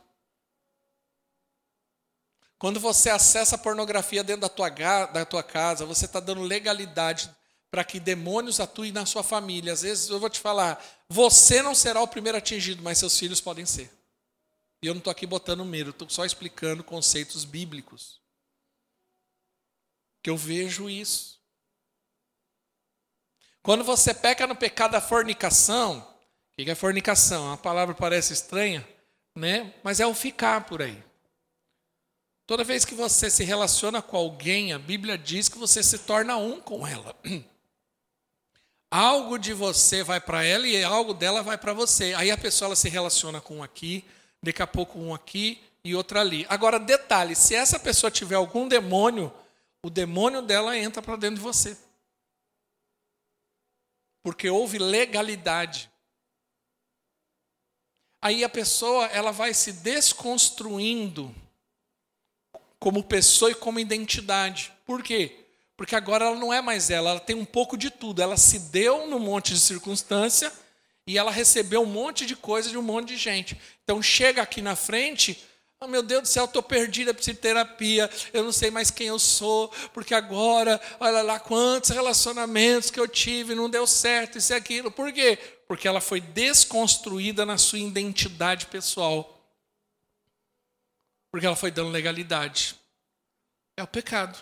Quando você acessa a pornografia dentro da tua, da tua casa, você está dando legalidade para que demônios atuem na sua família. Às vezes eu vou te falar, você não será o primeiro atingido, mas seus filhos podem ser. E eu não estou aqui botando medo, estou só explicando conceitos bíblicos. Que eu vejo isso. Quando você peca no pecado da fornicação, o que é fornicação? A palavra parece estranha, né? mas é o ficar por aí. Toda vez que você se relaciona com alguém, a Bíblia diz que você se torna um com ela. Algo de você vai para ela e algo dela vai para você. Aí a pessoa se relaciona com um aqui, daqui a pouco um aqui e outro ali. Agora, detalhe: se essa pessoa tiver algum demônio, o demônio dela entra para dentro de você. Porque houve legalidade. Aí a pessoa ela vai se desconstruindo como pessoa e como identidade. Por quê? Porque agora ela não é mais ela, ela tem um pouco de tudo. Ela se deu num monte de circunstância e ela recebeu um monte de coisa de um monte de gente. Então chega aqui na frente, oh, meu Deus do céu, estou perdida, preciso de terapia, eu não sei mais quem eu sou, porque agora, olha lá quantos relacionamentos que eu tive, não deu certo, isso e aquilo. Por quê? Porque ela foi desconstruída na sua identidade pessoal. Porque ela foi dando legalidade. É o pecado.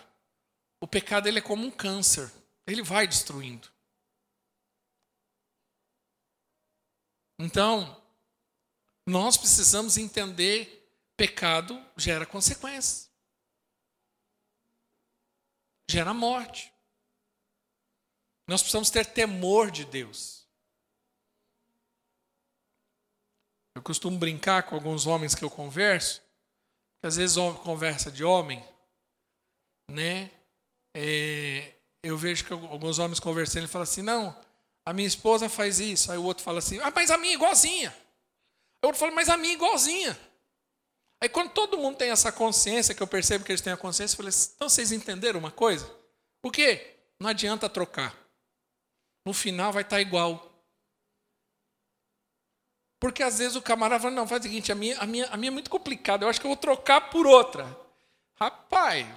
O pecado ele é como um câncer, ele vai destruindo. Então, nós precisamos entender pecado gera consequências. Gera morte. Nós precisamos ter temor de Deus. Eu costumo brincar com alguns homens que eu converso, que às vezes conversa de homem, né? É, eu vejo que alguns homens conversando e falam assim: não, a minha esposa faz isso. Aí o outro fala assim: Ah, mas a minha é igualzinha. Aí o outro fala: Mas a minha é igualzinha. Aí quando todo mundo tem essa consciência, que eu percebo que eles têm a consciência, eu falei: Então vocês entenderam uma coisa? O quê? Não adianta trocar. No final vai estar igual. Porque às vezes o camarada fala, não, faz o seguinte, a minha, a, minha, a minha é muito complicada, eu acho que eu vou trocar por outra. Rapaz,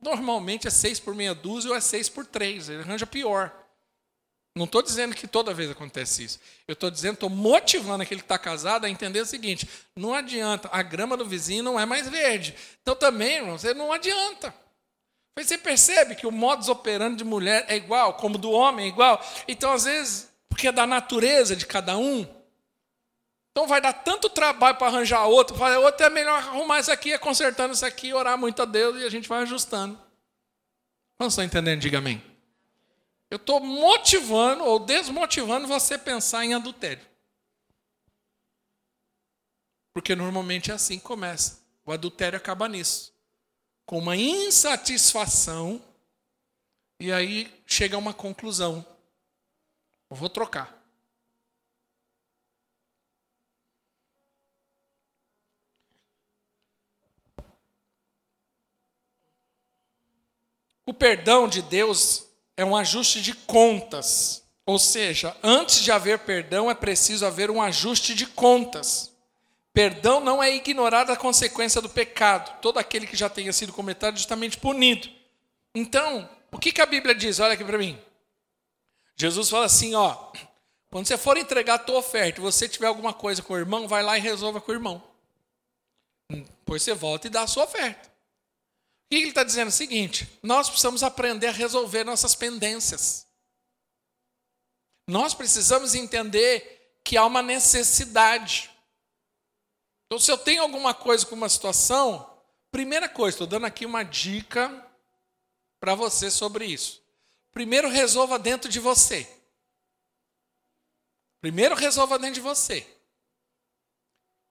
normalmente é seis por meia dúzia ou é seis por três, ele arranja pior. Não estou dizendo que toda vez acontece isso. Eu estou dizendo, estou motivando aquele que está casado a entender o seguinte: não adianta, a grama do vizinho não é mais verde. Então também, irmão, você não adianta. Você percebe que o modus operandi de mulher é igual, como do homem é igual. Então, às vezes, porque é da natureza de cada um, então vai dar tanto trabalho para arranjar outro, fazer outro é melhor arrumar isso aqui, é consertando isso aqui, orar muito a Deus e a gente vai ajustando. Não estão entendendo? Diga amém. Eu estou motivando ou desmotivando você pensar em adultério. Porque normalmente é assim que começa. O adultério acaba nisso. Com uma insatisfação. E aí chega a uma conclusão. Eu vou trocar. O perdão de Deus é um ajuste de contas. Ou seja, antes de haver perdão, é preciso haver um ajuste de contas. Perdão não é ignorar a consequência do pecado. Todo aquele que já tenha sido cometido é justamente punido. Então, o que, que a Bíblia diz? Olha aqui para mim. Jesus fala assim, ó, quando você for entregar a tua oferta, e você tiver alguma coisa com o irmão, vai lá e resolva com o irmão. Depois você volta e dá a sua oferta. Que ele está dizendo? O seguinte: nós precisamos aprender a resolver nossas pendências. Nós precisamos entender que há uma necessidade. Então, se eu tenho alguma coisa com uma situação, primeira coisa, estou dando aqui uma dica para você sobre isso. Primeiro, resolva dentro de você. Primeiro, resolva dentro de você.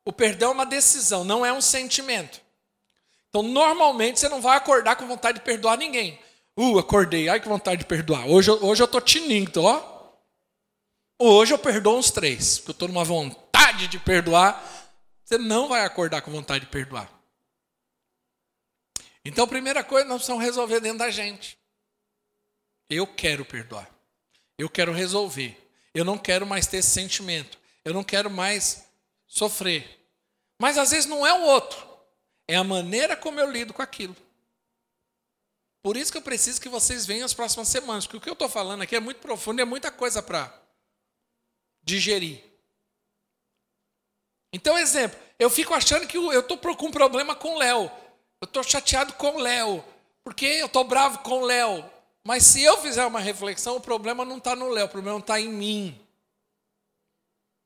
O perdão é uma decisão, não é um sentimento. Então, normalmente, você não vai acordar com vontade de perdoar ninguém. Uh, acordei, ai que vontade de perdoar. Hoje, hoje eu tô tininho, ó. Hoje eu perdoo uns três, porque eu estou numa vontade de perdoar. Você não vai acordar com vontade de perdoar. Então, a primeira coisa, nós precisamos resolver dentro da gente. Eu quero perdoar. Eu quero resolver. Eu não quero mais ter esse sentimento. Eu não quero mais sofrer. Mas às vezes não é o outro. É a maneira como eu lido com aquilo. Por isso que eu preciso que vocês venham as próximas semanas, porque o que eu estou falando aqui é muito profundo e é muita coisa para digerir. Então, exemplo, eu fico achando que eu estou com um problema com o Léo. Eu estou chateado com o Léo, porque eu estou bravo com o Léo. Mas se eu fizer uma reflexão, o problema não está no Léo, o problema está em mim.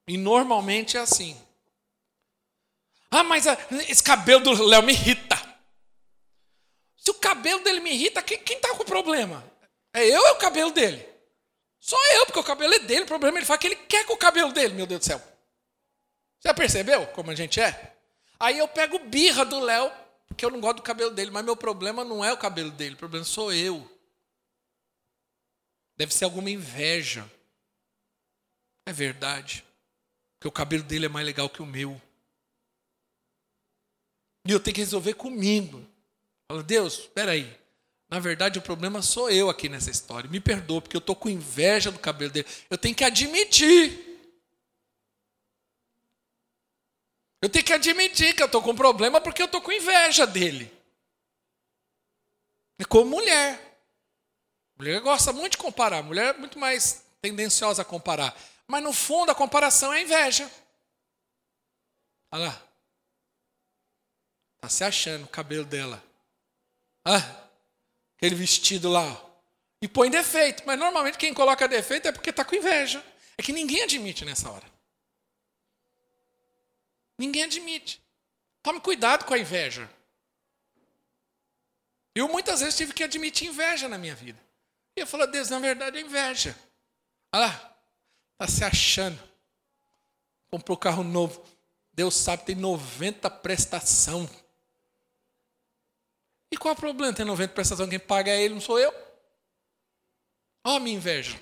E normalmente é assim. Ah, mas ah, esse cabelo do Léo me irrita. Se o cabelo dele me irrita, quem, quem tá com problema? É eu ou é o cabelo dele? Só eu, porque o cabelo é dele. O problema é ele fala que ele quer com o cabelo dele, meu Deus do céu. Você percebeu como a gente é? Aí eu pego birra do Léo, porque eu não gosto do cabelo dele, mas meu problema não é o cabelo dele, o problema sou eu. Deve ser alguma inveja. É verdade. Porque o cabelo dele é mais legal que o meu. E eu tenho que resolver comigo. Fala, Deus, espera aí. Na verdade, o problema sou eu aqui nessa história. Me perdoa, porque eu estou com inveja do cabelo dele. Eu tenho que admitir. Eu tenho que admitir que eu estou com problema porque eu estou com inveja dele. É como mulher. Mulher gosta muito de comparar. Mulher é muito mais tendenciosa a comparar. Mas no fundo a comparação é inveja. Olha lá. Está se achando o cabelo dela. Ah, aquele vestido lá. E põe defeito. Mas normalmente quem coloca defeito é porque está com inveja. É que ninguém admite nessa hora. Ninguém admite. Tome cuidado com a inveja. Eu muitas vezes tive que admitir inveja na minha vida. E eu falo, Deus, na verdade é inveja. Olha lá, está se achando. Comprou carro novo. Deus sabe, tem 90 prestação. E qual é o problema? Tem 90 prestação, quem paga é ele, não sou eu. Olha a minha inveja.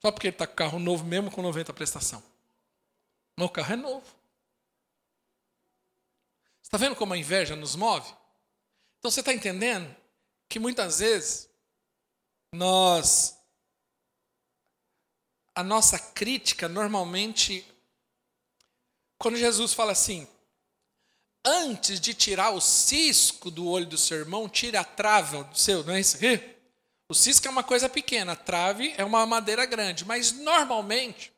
Só porque ele está com carro novo mesmo com 90 prestação. Meu carro é novo. Você está vendo como a inveja nos move? Então você está entendendo que muitas vezes nós a nossa crítica normalmente quando Jesus fala assim, antes de tirar o cisco do olho do seu irmão, tire a trava do seu, não é isso? O cisco é uma coisa pequena, a trave é uma madeira grande, mas normalmente,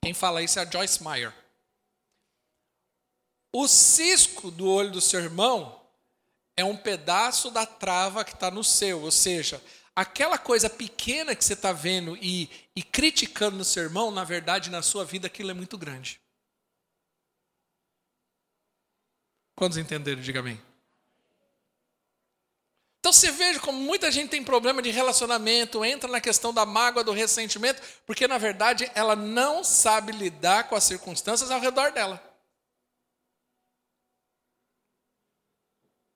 quem fala isso é a Joyce Meyer. O cisco do olho do seu irmão é um pedaço da trava que está no seu, ou seja, aquela coisa pequena que você está vendo e, e criticando no seu irmão, na verdade, na sua vida, aquilo é muito grande. Quantos entenderam? Diga amém. Então você veja como muita gente tem problema de relacionamento, entra na questão da mágoa, do ressentimento, porque na verdade ela não sabe lidar com as circunstâncias ao redor dela.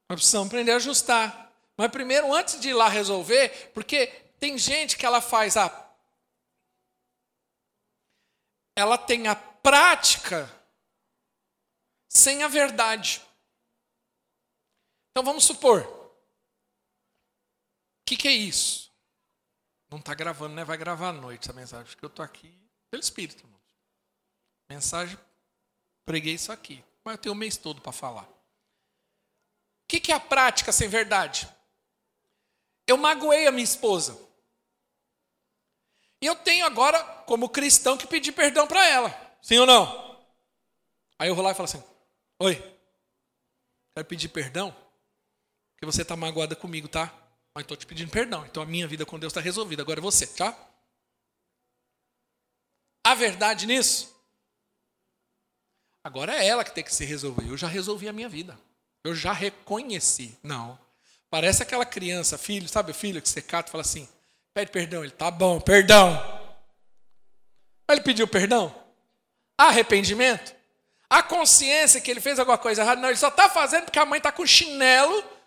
Nós precisamos aprender a ajustar. Mas primeiro, antes de ir lá resolver, porque tem gente que ela faz a. Ela tem a prática sem a verdade. Então vamos supor, que, que é isso? Não está gravando, né? Vai gravar à noite essa mensagem, porque eu estou aqui pelo Espírito. Mensagem, preguei isso aqui, mas eu tenho o mês todo para falar. O que, que é a prática sem verdade? Eu magoei a minha esposa. E eu tenho agora, como cristão, que pedir perdão para ela. Sim ou não? Aí eu vou lá e falo assim: Oi, quero pedir perdão, porque você está magoada comigo, tá? Mas estou te pedindo perdão. Então a minha vida com Deus está resolvida. Agora é você, tá? A verdade nisso? Agora é ela que tem que se resolver. Eu já resolvi a minha vida. Eu já reconheci. Não. Parece aquela criança, filho, sabe o filho que você cata e fala assim: pede perdão. Ele, tá bom, perdão. Ele pediu perdão? Arrependimento? A consciência que ele fez alguma coisa errada? Não, ele só está fazendo porque a mãe está com chinelo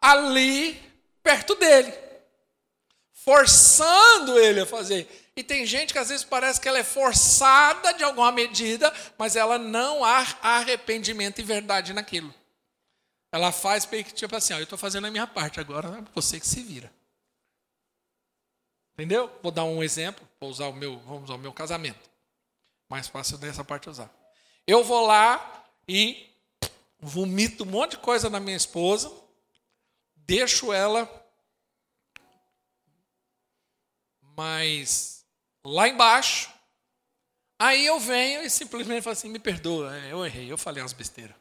ali perto dele, forçando ele a fazer. E tem gente que às vezes parece que ela é forçada de alguma medida, mas ela não há arrependimento e verdade naquilo. Ela faz tipo assim, ó, eu estou fazendo a minha parte, agora é você que se vira. Entendeu? Vou dar um exemplo, vou usar o meu, vamos usar o meu casamento. Mais fácil dessa parte usar. Eu vou lá e vomito um monte de coisa na minha esposa, deixo ela mais lá embaixo. Aí eu venho e simplesmente falo assim: me perdoa, é, eu errei, eu falei umas besteiras.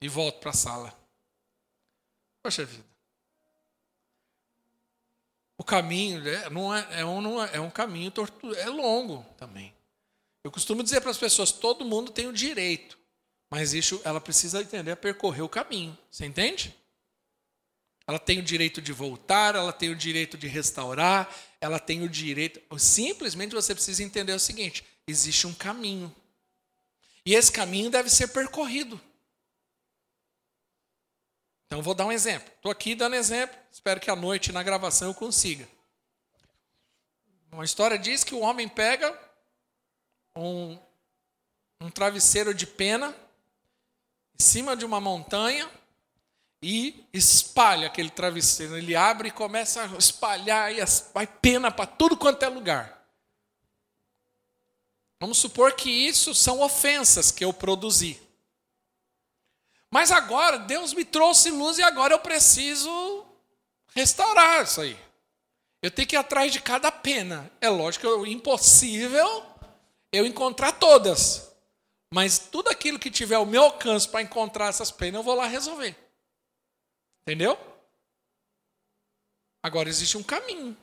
E volto para a sala. Poxa vida. O caminho né, não é, é, um, é um caminho torto, é longo também. Eu costumo dizer para as pessoas: todo mundo tem o direito, mas isso ela precisa entender percorrer o caminho. Você entende? Ela tem o direito de voltar, ela tem o direito de restaurar, ela tem o direito. Simplesmente você precisa entender o seguinte: existe um caminho. E esse caminho deve ser percorrido. Então, vou dar um exemplo. Estou aqui dando exemplo, espero que à noite na gravação eu consiga. Uma história diz que o homem pega um, um travesseiro de pena em cima de uma montanha e espalha aquele travesseiro. Ele abre e começa a espalhar e vai pena para tudo quanto é lugar. Vamos supor que isso são ofensas que eu produzi. Mas agora Deus me trouxe luz e agora eu preciso restaurar isso aí. Eu tenho que ir atrás de cada pena. É lógico é impossível eu encontrar todas. Mas tudo aquilo que tiver ao meu alcance para encontrar essas penas, eu vou lá resolver. Entendeu? Agora existe um caminho.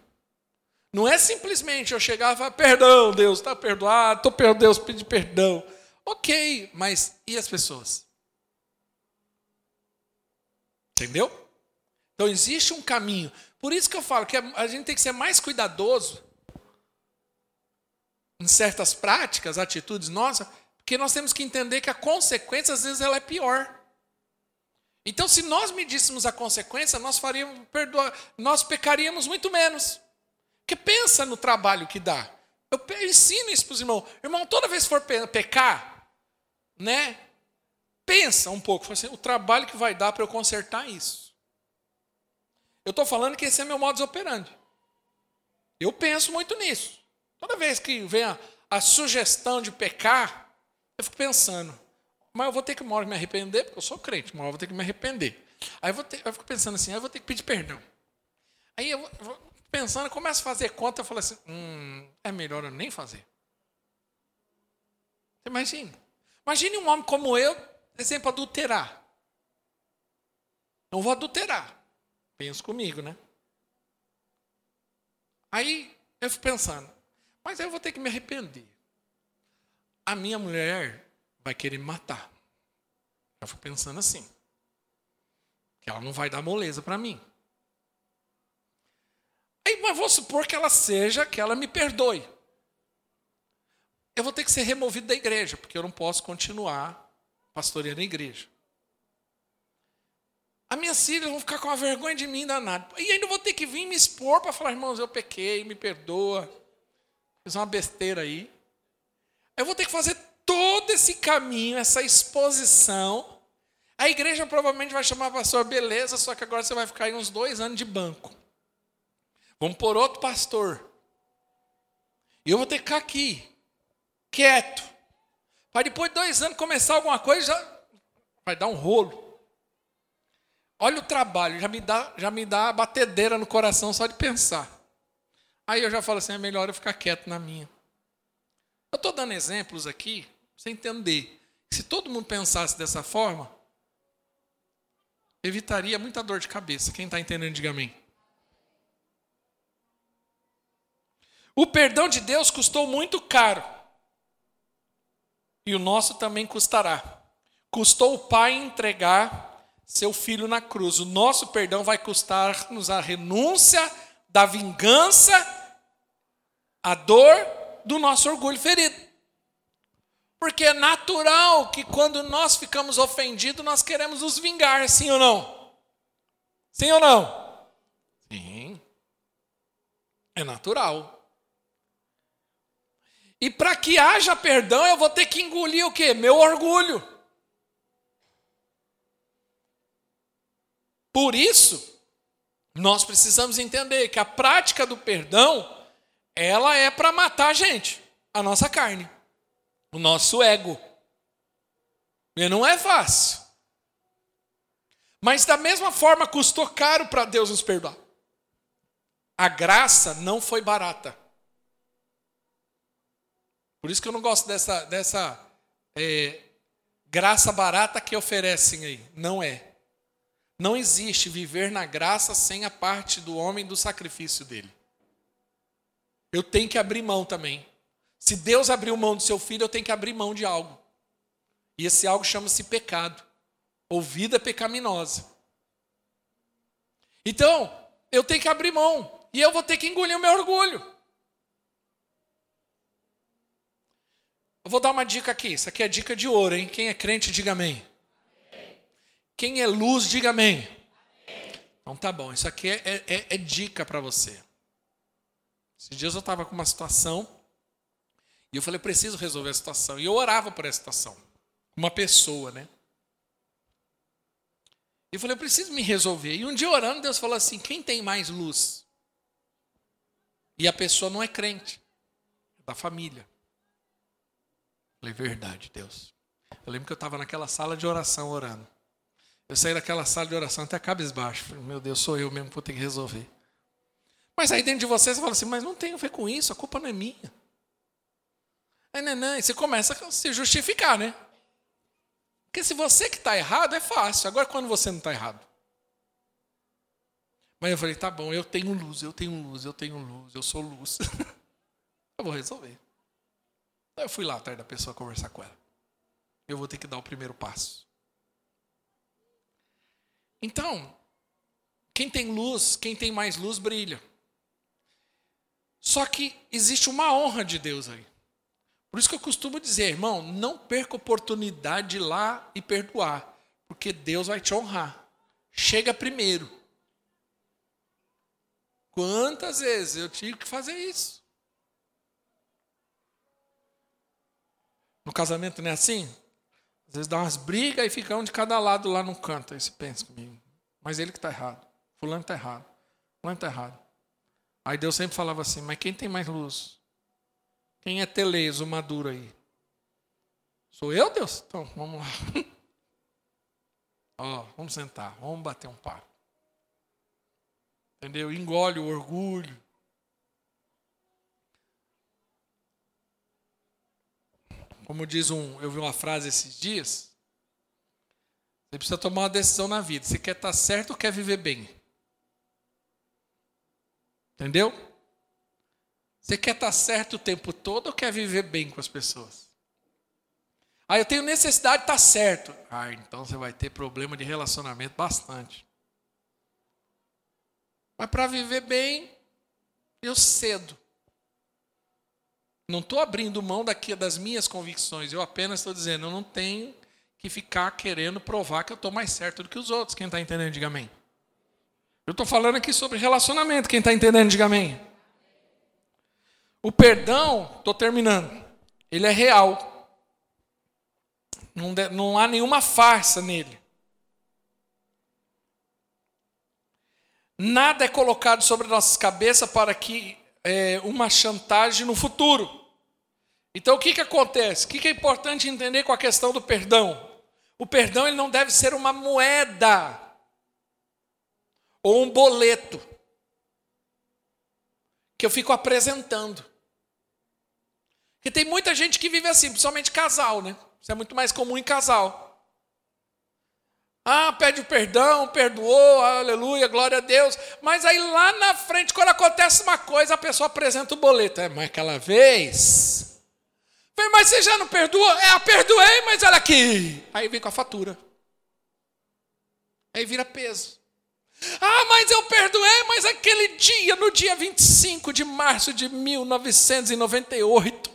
Não é simplesmente eu chegar e falar, perdão, Deus, está perdoado, estou perdoando, Deus, pedir perdão. Ok, mas e as pessoas? Entendeu? Então existe um caminho. Por isso que eu falo que a gente tem que ser mais cuidadoso em certas práticas, atitudes nossas, porque nós temos que entender que a consequência às vezes ela é pior. Então, se nós medíssemos a consequência, nós faríamos perdoar, nós pecaríamos muito menos. Porque pensa no trabalho que dá. Eu ensino isso para os irmãos. Irmão, toda vez que for pecar, né? Pensa um pouco, assim, o trabalho que vai dar para eu consertar isso. Eu estou falando que esse é meu modus operandi. Eu penso muito nisso. Toda vez que vem a, a sugestão de pecar, eu fico pensando, mas eu vou ter que uma hora me arrepender, porque eu sou crente, uma hora eu vou ter que me arrepender. Aí eu, ter, eu fico pensando assim, eu vou ter que pedir perdão. Aí eu vou pensando, começo a fazer conta, eu falo assim, hum, é melhor eu nem fazer. Você imagina? Imagine um homem como eu, exemplo, adulterar. Não vou adulterar. Penso comigo, né? Aí eu fico pensando, mas eu vou ter que me arrepender. A minha mulher vai querer me matar. Eu fico pensando assim. Que ela não vai dar moleza para mim. Aí, mas vou supor que ela seja, que ela me perdoe. Eu vou ter que ser removido da igreja, porque eu não posso continuar pastoreando a igreja. As minhas filhas vão ficar com a vergonha de mim danado. E ainda vou ter que vir me expor para falar, irmãos, eu pequei, me perdoa. Fiz uma besteira aí. Eu vou ter que fazer todo esse caminho, essa exposição. A igreja provavelmente vai chamar pastor, beleza, só que agora você vai ficar aí uns dois anos de banco. Vamos por outro pastor. E eu vou ter que ficar aqui, quieto. Para depois de dois anos começar alguma coisa, já vai dar um rolo. Olha o trabalho, já me dá, já me dá batedeira no coração só de pensar. Aí eu já falo assim, é melhor eu ficar quieto na minha. Eu estou dando exemplos aqui você entender. Se todo mundo pensasse dessa forma, evitaria muita dor de cabeça. Quem está entendendo, diga amém. O perdão de Deus custou muito caro. E o nosso também custará. Custou o pai entregar seu filho na cruz. O nosso perdão vai custar-nos a renúncia da vingança, a dor do nosso orgulho ferido. Porque é natural que quando nós ficamos ofendidos, nós queremos nos vingar, sim ou não? Sim ou não? Sim. É natural. E para que haja perdão, eu vou ter que engolir o quê? Meu orgulho. Por isso, nós precisamos entender que a prática do perdão, ela é para matar a gente, a nossa carne, o nosso ego. E não é fácil. Mas da mesma forma custou caro para Deus nos perdoar. A graça não foi barata. Por isso que eu não gosto dessa, dessa é, graça barata que oferecem aí. Não é. Não existe viver na graça sem a parte do homem do sacrifício dele. Eu tenho que abrir mão também. Se Deus abriu mão do seu filho, eu tenho que abrir mão de algo. E esse algo chama-se pecado, ou vida pecaminosa. Então, eu tenho que abrir mão. E eu vou ter que engolir o meu orgulho. Eu vou dar uma dica aqui. Isso aqui é dica de ouro, hein? Quem é crente, diga amém. Quem é luz, diga amém. Então tá bom, isso aqui é, é, é dica para você. Esses dias eu estava com uma situação e eu falei, preciso resolver a situação. E eu orava por essa situação. Uma pessoa, né? E eu falei, eu preciso me resolver. E um dia orando, Deus falou assim: quem tem mais luz? E a pessoa não é crente, é da família. Eu falei, verdade, Deus. Eu lembro que eu estava naquela sala de oração orando. Eu saí daquela sala de oração até cabisbaixo. Falei, meu Deus, sou eu mesmo que vou ter que resolver. Mas aí dentro de você você fala assim, mas não tem a ver com isso, a culpa não é minha. Aí, não, não, e você começa a se justificar, né? Porque se você que está errado, é fácil. Agora, quando você não está errado. Mas eu falei, tá bom, eu tenho luz, eu tenho luz, eu tenho luz, eu sou luz. eu vou resolver. Então eu fui lá atrás da pessoa conversar com ela. Eu vou ter que dar o primeiro passo. Então, quem tem luz, quem tem mais luz, brilha. Só que existe uma honra de Deus aí. Por isso que eu costumo dizer, irmão, não perca oportunidade de ir lá e perdoar, porque Deus vai te honrar. Chega primeiro. Quantas vezes eu tive que fazer isso? No casamento não é assim? Às vezes dá umas brigas e fica um de cada lado lá no canto. Aí você pensa comigo. Mas ele que está errado. Fulano está errado. Fulano está errado. Aí Deus sempre falava assim: Mas quem tem mais luz? Quem é teleso, maduro aí? Sou eu, Deus? Então, vamos lá. Ó, vamos sentar, vamos bater um papo. Entendeu? Engole o orgulho. Como diz um, eu vi uma frase esses dias. Você precisa tomar uma decisão na vida. Você quer estar certo ou quer viver bem? Entendeu? Você quer estar certo o tempo todo ou quer viver bem com as pessoas? Ah, eu tenho necessidade de estar certo. Ah, então você vai ter problema de relacionamento bastante. Mas para viver bem, eu cedo. Não estou abrindo mão daqui das minhas convicções. Eu apenas estou dizendo, eu não tenho que ficar querendo provar que eu estou mais certo do que os outros. Quem está entendendo, diga amém. Eu estou falando aqui sobre relacionamento. Quem está entendendo, diga amém. O perdão, estou terminando, ele é real. Não, não há nenhuma farsa nele. Nada é colocado sobre nossas cabeças para que é, uma chantagem no futuro. Então o que, que acontece? O que, que é importante entender com a questão do perdão? O perdão ele não deve ser uma moeda ou um boleto que eu fico apresentando. Porque tem muita gente que vive assim, principalmente casal, né? Isso é muito mais comum em casal. Ah, pede o perdão, perdoou, aleluia, glória a Deus. Mas aí lá na frente, quando acontece uma coisa, a pessoa apresenta o boleto. É, mas aquela vez. Falei, mas você já não perdoou? É, eu perdoei, mas olha aqui. Aí vem com a fatura. Aí vira peso. Ah, mas eu perdoei, mas aquele dia, no dia 25 de março de 1998,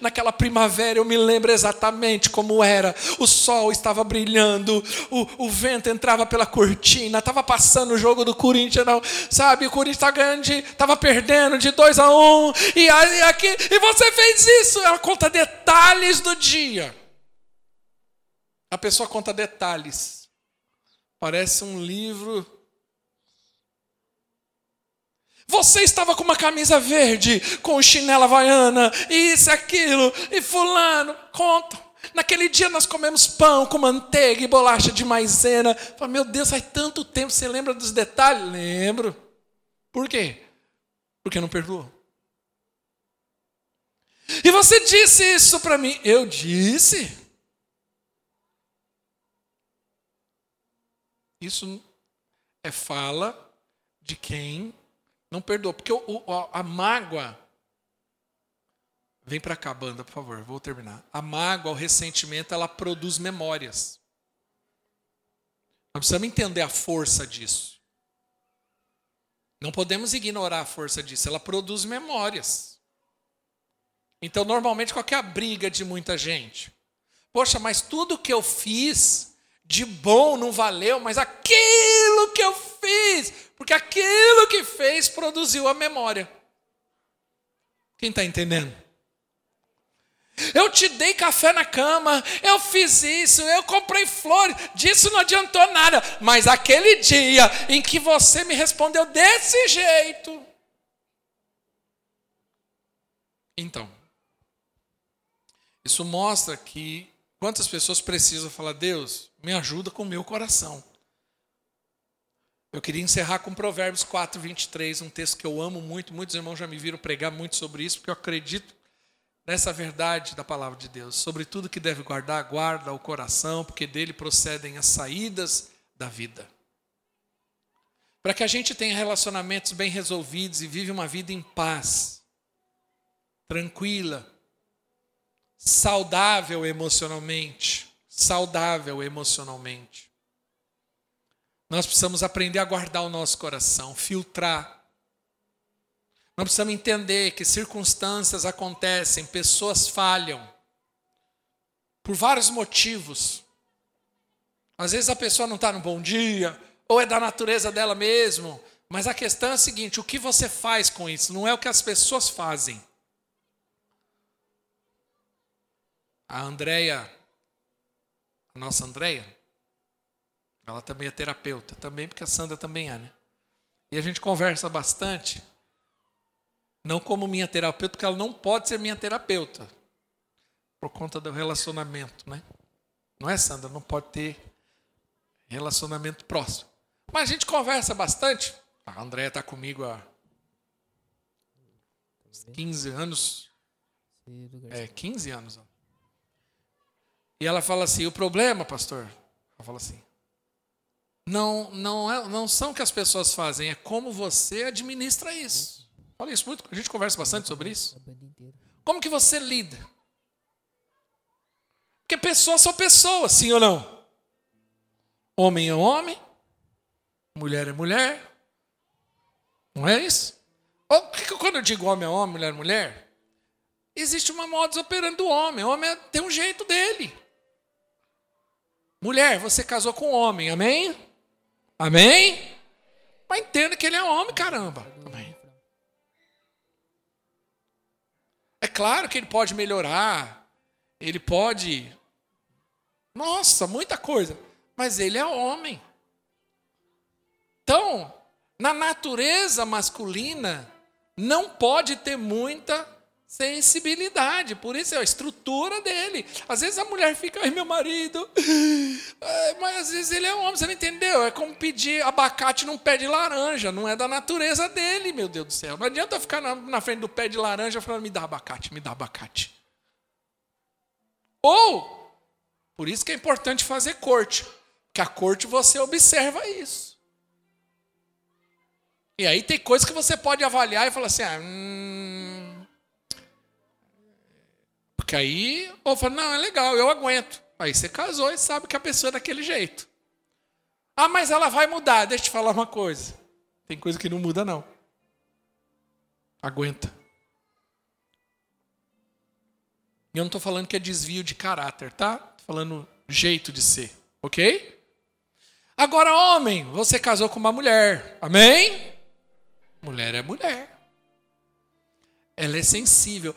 naquela primavera, eu me lembro exatamente como era. O sol estava brilhando, o, o vento entrava pela cortina, estava passando o jogo do Corinthians, não, sabe? O Corinthians estava ganhando, estava perdendo de 2 a 1 um, e, e, aqui, e você fez isso. Ela conta detalhes do dia. A pessoa conta detalhes. Parece um livro você estava com uma camisa verde, com chinela havaiana, isso, aquilo, e fulano, conta. Naquele dia nós comemos pão com manteiga e bolacha de maisena. Fala, meu Deus, faz tanto tempo, você lembra dos detalhes? Lembro. Por quê? Porque não perdoou. E você disse isso para mim. Eu disse. Isso é fala de quem não perdoa, porque o, a mágoa. Vem para cá, banda, por favor, vou terminar. A mágoa, o ressentimento, ela produz memórias. Nós precisamos entender a força disso. Não podemos ignorar a força disso, ela produz memórias. Então, normalmente, qual é a briga de muita gente? Poxa, mas tudo que eu fiz de bom não valeu, mas aquilo que eu fiz, porque aquilo que fez produziu a memória. Quem está entendendo? Eu te dei café na cama, eu fiz isso, eu comprei flores, disso não adiantou nada, mas aquele dia em que você me respondeu desse jeito. Então, isso mostra que quantas pessoas precisam falar, Deus, me ajuda com o meu coração. Eu queria encerrar com Provérbios 4, 23, um texto que eu amo muito. Muitos irmãos já me viram pregar muito sobre isso, porque eu acredito nessa verdade da palavra de Deus. Sobre tudo que deve guardar, guarda o coração, porque dele procedem as saídas da vida. Para que a gente tenha relacionamentos bem resolvidos e vive uma vida em paz, tranquila, saudável emocionalmente saudável emocionalmente. Nós precisamos aprender a guardar o nosso coração, filtrar. Nós precisamos entender que circunstâncias acontecem, pessoas falham, por vários motivos. Às vezes a pessoa não está no bom dia, ou é da natureza dela mesmo, mas a questão é a seguinte: o que você faz com isso? Não é o que as pessoas fazem. A Andrea a nossa Andréia, ela também é terapeuta, também porque a Sandra também é, né? E a gente conversa bastante. Não como minha terapeuta, porque ela não pode ser minha terapeuta. Por conta do relacionamento, né? Não é, Sandra? Não pode ter relacionamento próximo. Mas a gente conversa bastante. A Andréia está comigo há 15 anos. É, 15 anos. E ela fala assim: o problema, pastor, ela fala assim, não, não, é, não são o que as pessoas fazem, é como você administra isso. Fala isso muito, a gente conversa bastante sobre isso. Como que você lida? Porque pessoas são pessoas, sim ou não? Homem é homem, mulher é mulher. Não é isso? Quando eu digo homem é homem, mulher é mulher, existe uma modus operandi do homem. O homem tem um jeito dele. Mulher, você casou com um homem, amém? Amém? Mas entenda que ele é homem, caramba. Amém. É claro que ele pode melhorar, ele pode. Nossa, muita coisa. Mas ele é homem. Então, na natureza masculina, não pode ter muita sensibilidade. Por isso é a estrutura dele. Às vezes a mulher fica, ai meu marido, mas às vezes ele é homem, você não entendeu? É como pedir abacate num pé de laranja, não é da natureza dele, meu Deus do céu. Não adianta ficar na, na frente do pé de laranja falando, me dá abacate, me dá abacate. Ou, por isso que é importante fazer corte, que a corte você observa isso. E aí tem coisas que você pode avaliar e falar assim, ah, hum, porque aí, ou fala, não, é legal, eu aguento. Aí você casou e sabe que a pessoa é daquele jeito. Ah, mas ela vai mudar. Deixa eu te falar uma coisa. Tem coisa que não muda, não. Aguenta. E eu não estou falando que é desvio de caráter, tá? Estou falando jeito de ser, ok? Agora, homem, você casou com uma mulher, amém? Mulher é mulher. Ela é sensível.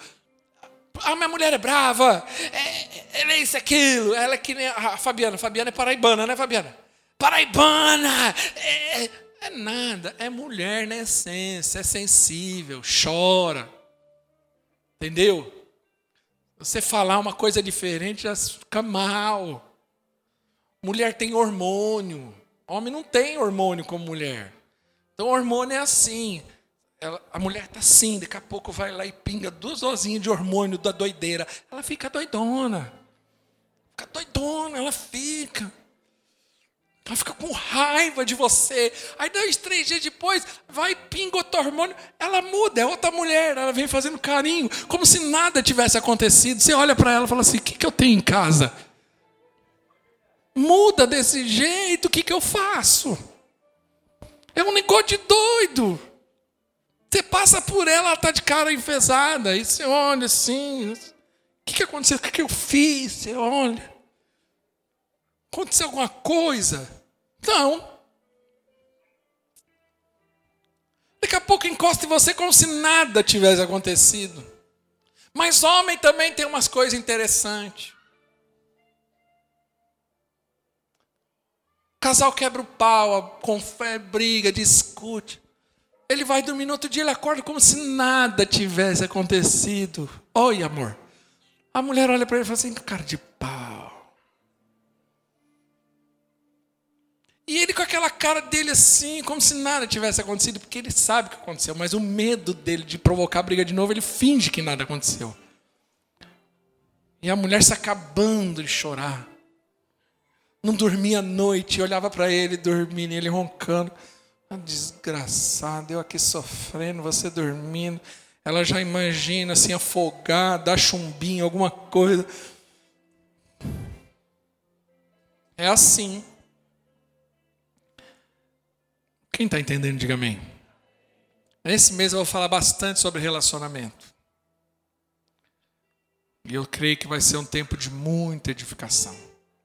Ah, minha mulher é brava, é, ela é isso, aquilo. Ela é que nem a Fabiana. Fabiana é paraibana, né, Fabiana? Paraibana! É, é nada, é mulher na essência, é sensível, chora. Entendeu? Você falar uma coisa diferente já fica mal. Mulher tem hormônio. Homem não tem hormônio como mulher. Então, hormônio é assim. Ela, a mulher está assim, daqui a pouco vai lá e pinga duas osinhas de hormônio da doideira. Ela fica doidona. Fica doidona, ela fica. Ela fica com raiva de você. Aí, dois, três dias depois, vai pinga outro hormônio. Ela muda, é outra mulher. Ela vem fazendo carinho, como se nada tivesse acontecido. Você olha para ela e fala assim: o que, que eu tenho em casa? Muda desse jeito, o que, que eu faço? É um negócio de doido. Você passa por ela, ela está de cara enfesada. E você olha assim. O que, que aconteceu? O que, que eu fiz? Você olha. Aconteceu alguma coisa? Não. Daqui a pouco encosta em você como se nada tivesse acontecido. Mas homem também tem umas coisas interessantes. O casal quebra o pau, fé, briga, discute. Ele vai dormir no outro dia, ele acorda como se nada tivesse acontecido. Oi, amor. A mulher olha para ele e fala assim: cara de pau. E ele com aquela cara dele assim, como se nada tivesse acontecido, porque ele sabe o que aconteceu, mas o medo dele de provocar briga de novo, ele finge que nada aconteceu. E a mulher se acabando de chorar. Não dormia à noite, olhava para ele dormindo, ele roncando. Desgraçado, eu aqui sofrendo, você dormindo. Ela já imagina assim, afogada, dar chumbinho, alguma coisa. É assim. Quem está entendendo, diga amém. Nesse mês eu vou falar bastante sobre relacionamento. E eu creio que vai ser um tempo de muita edificação.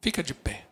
Fica de pé.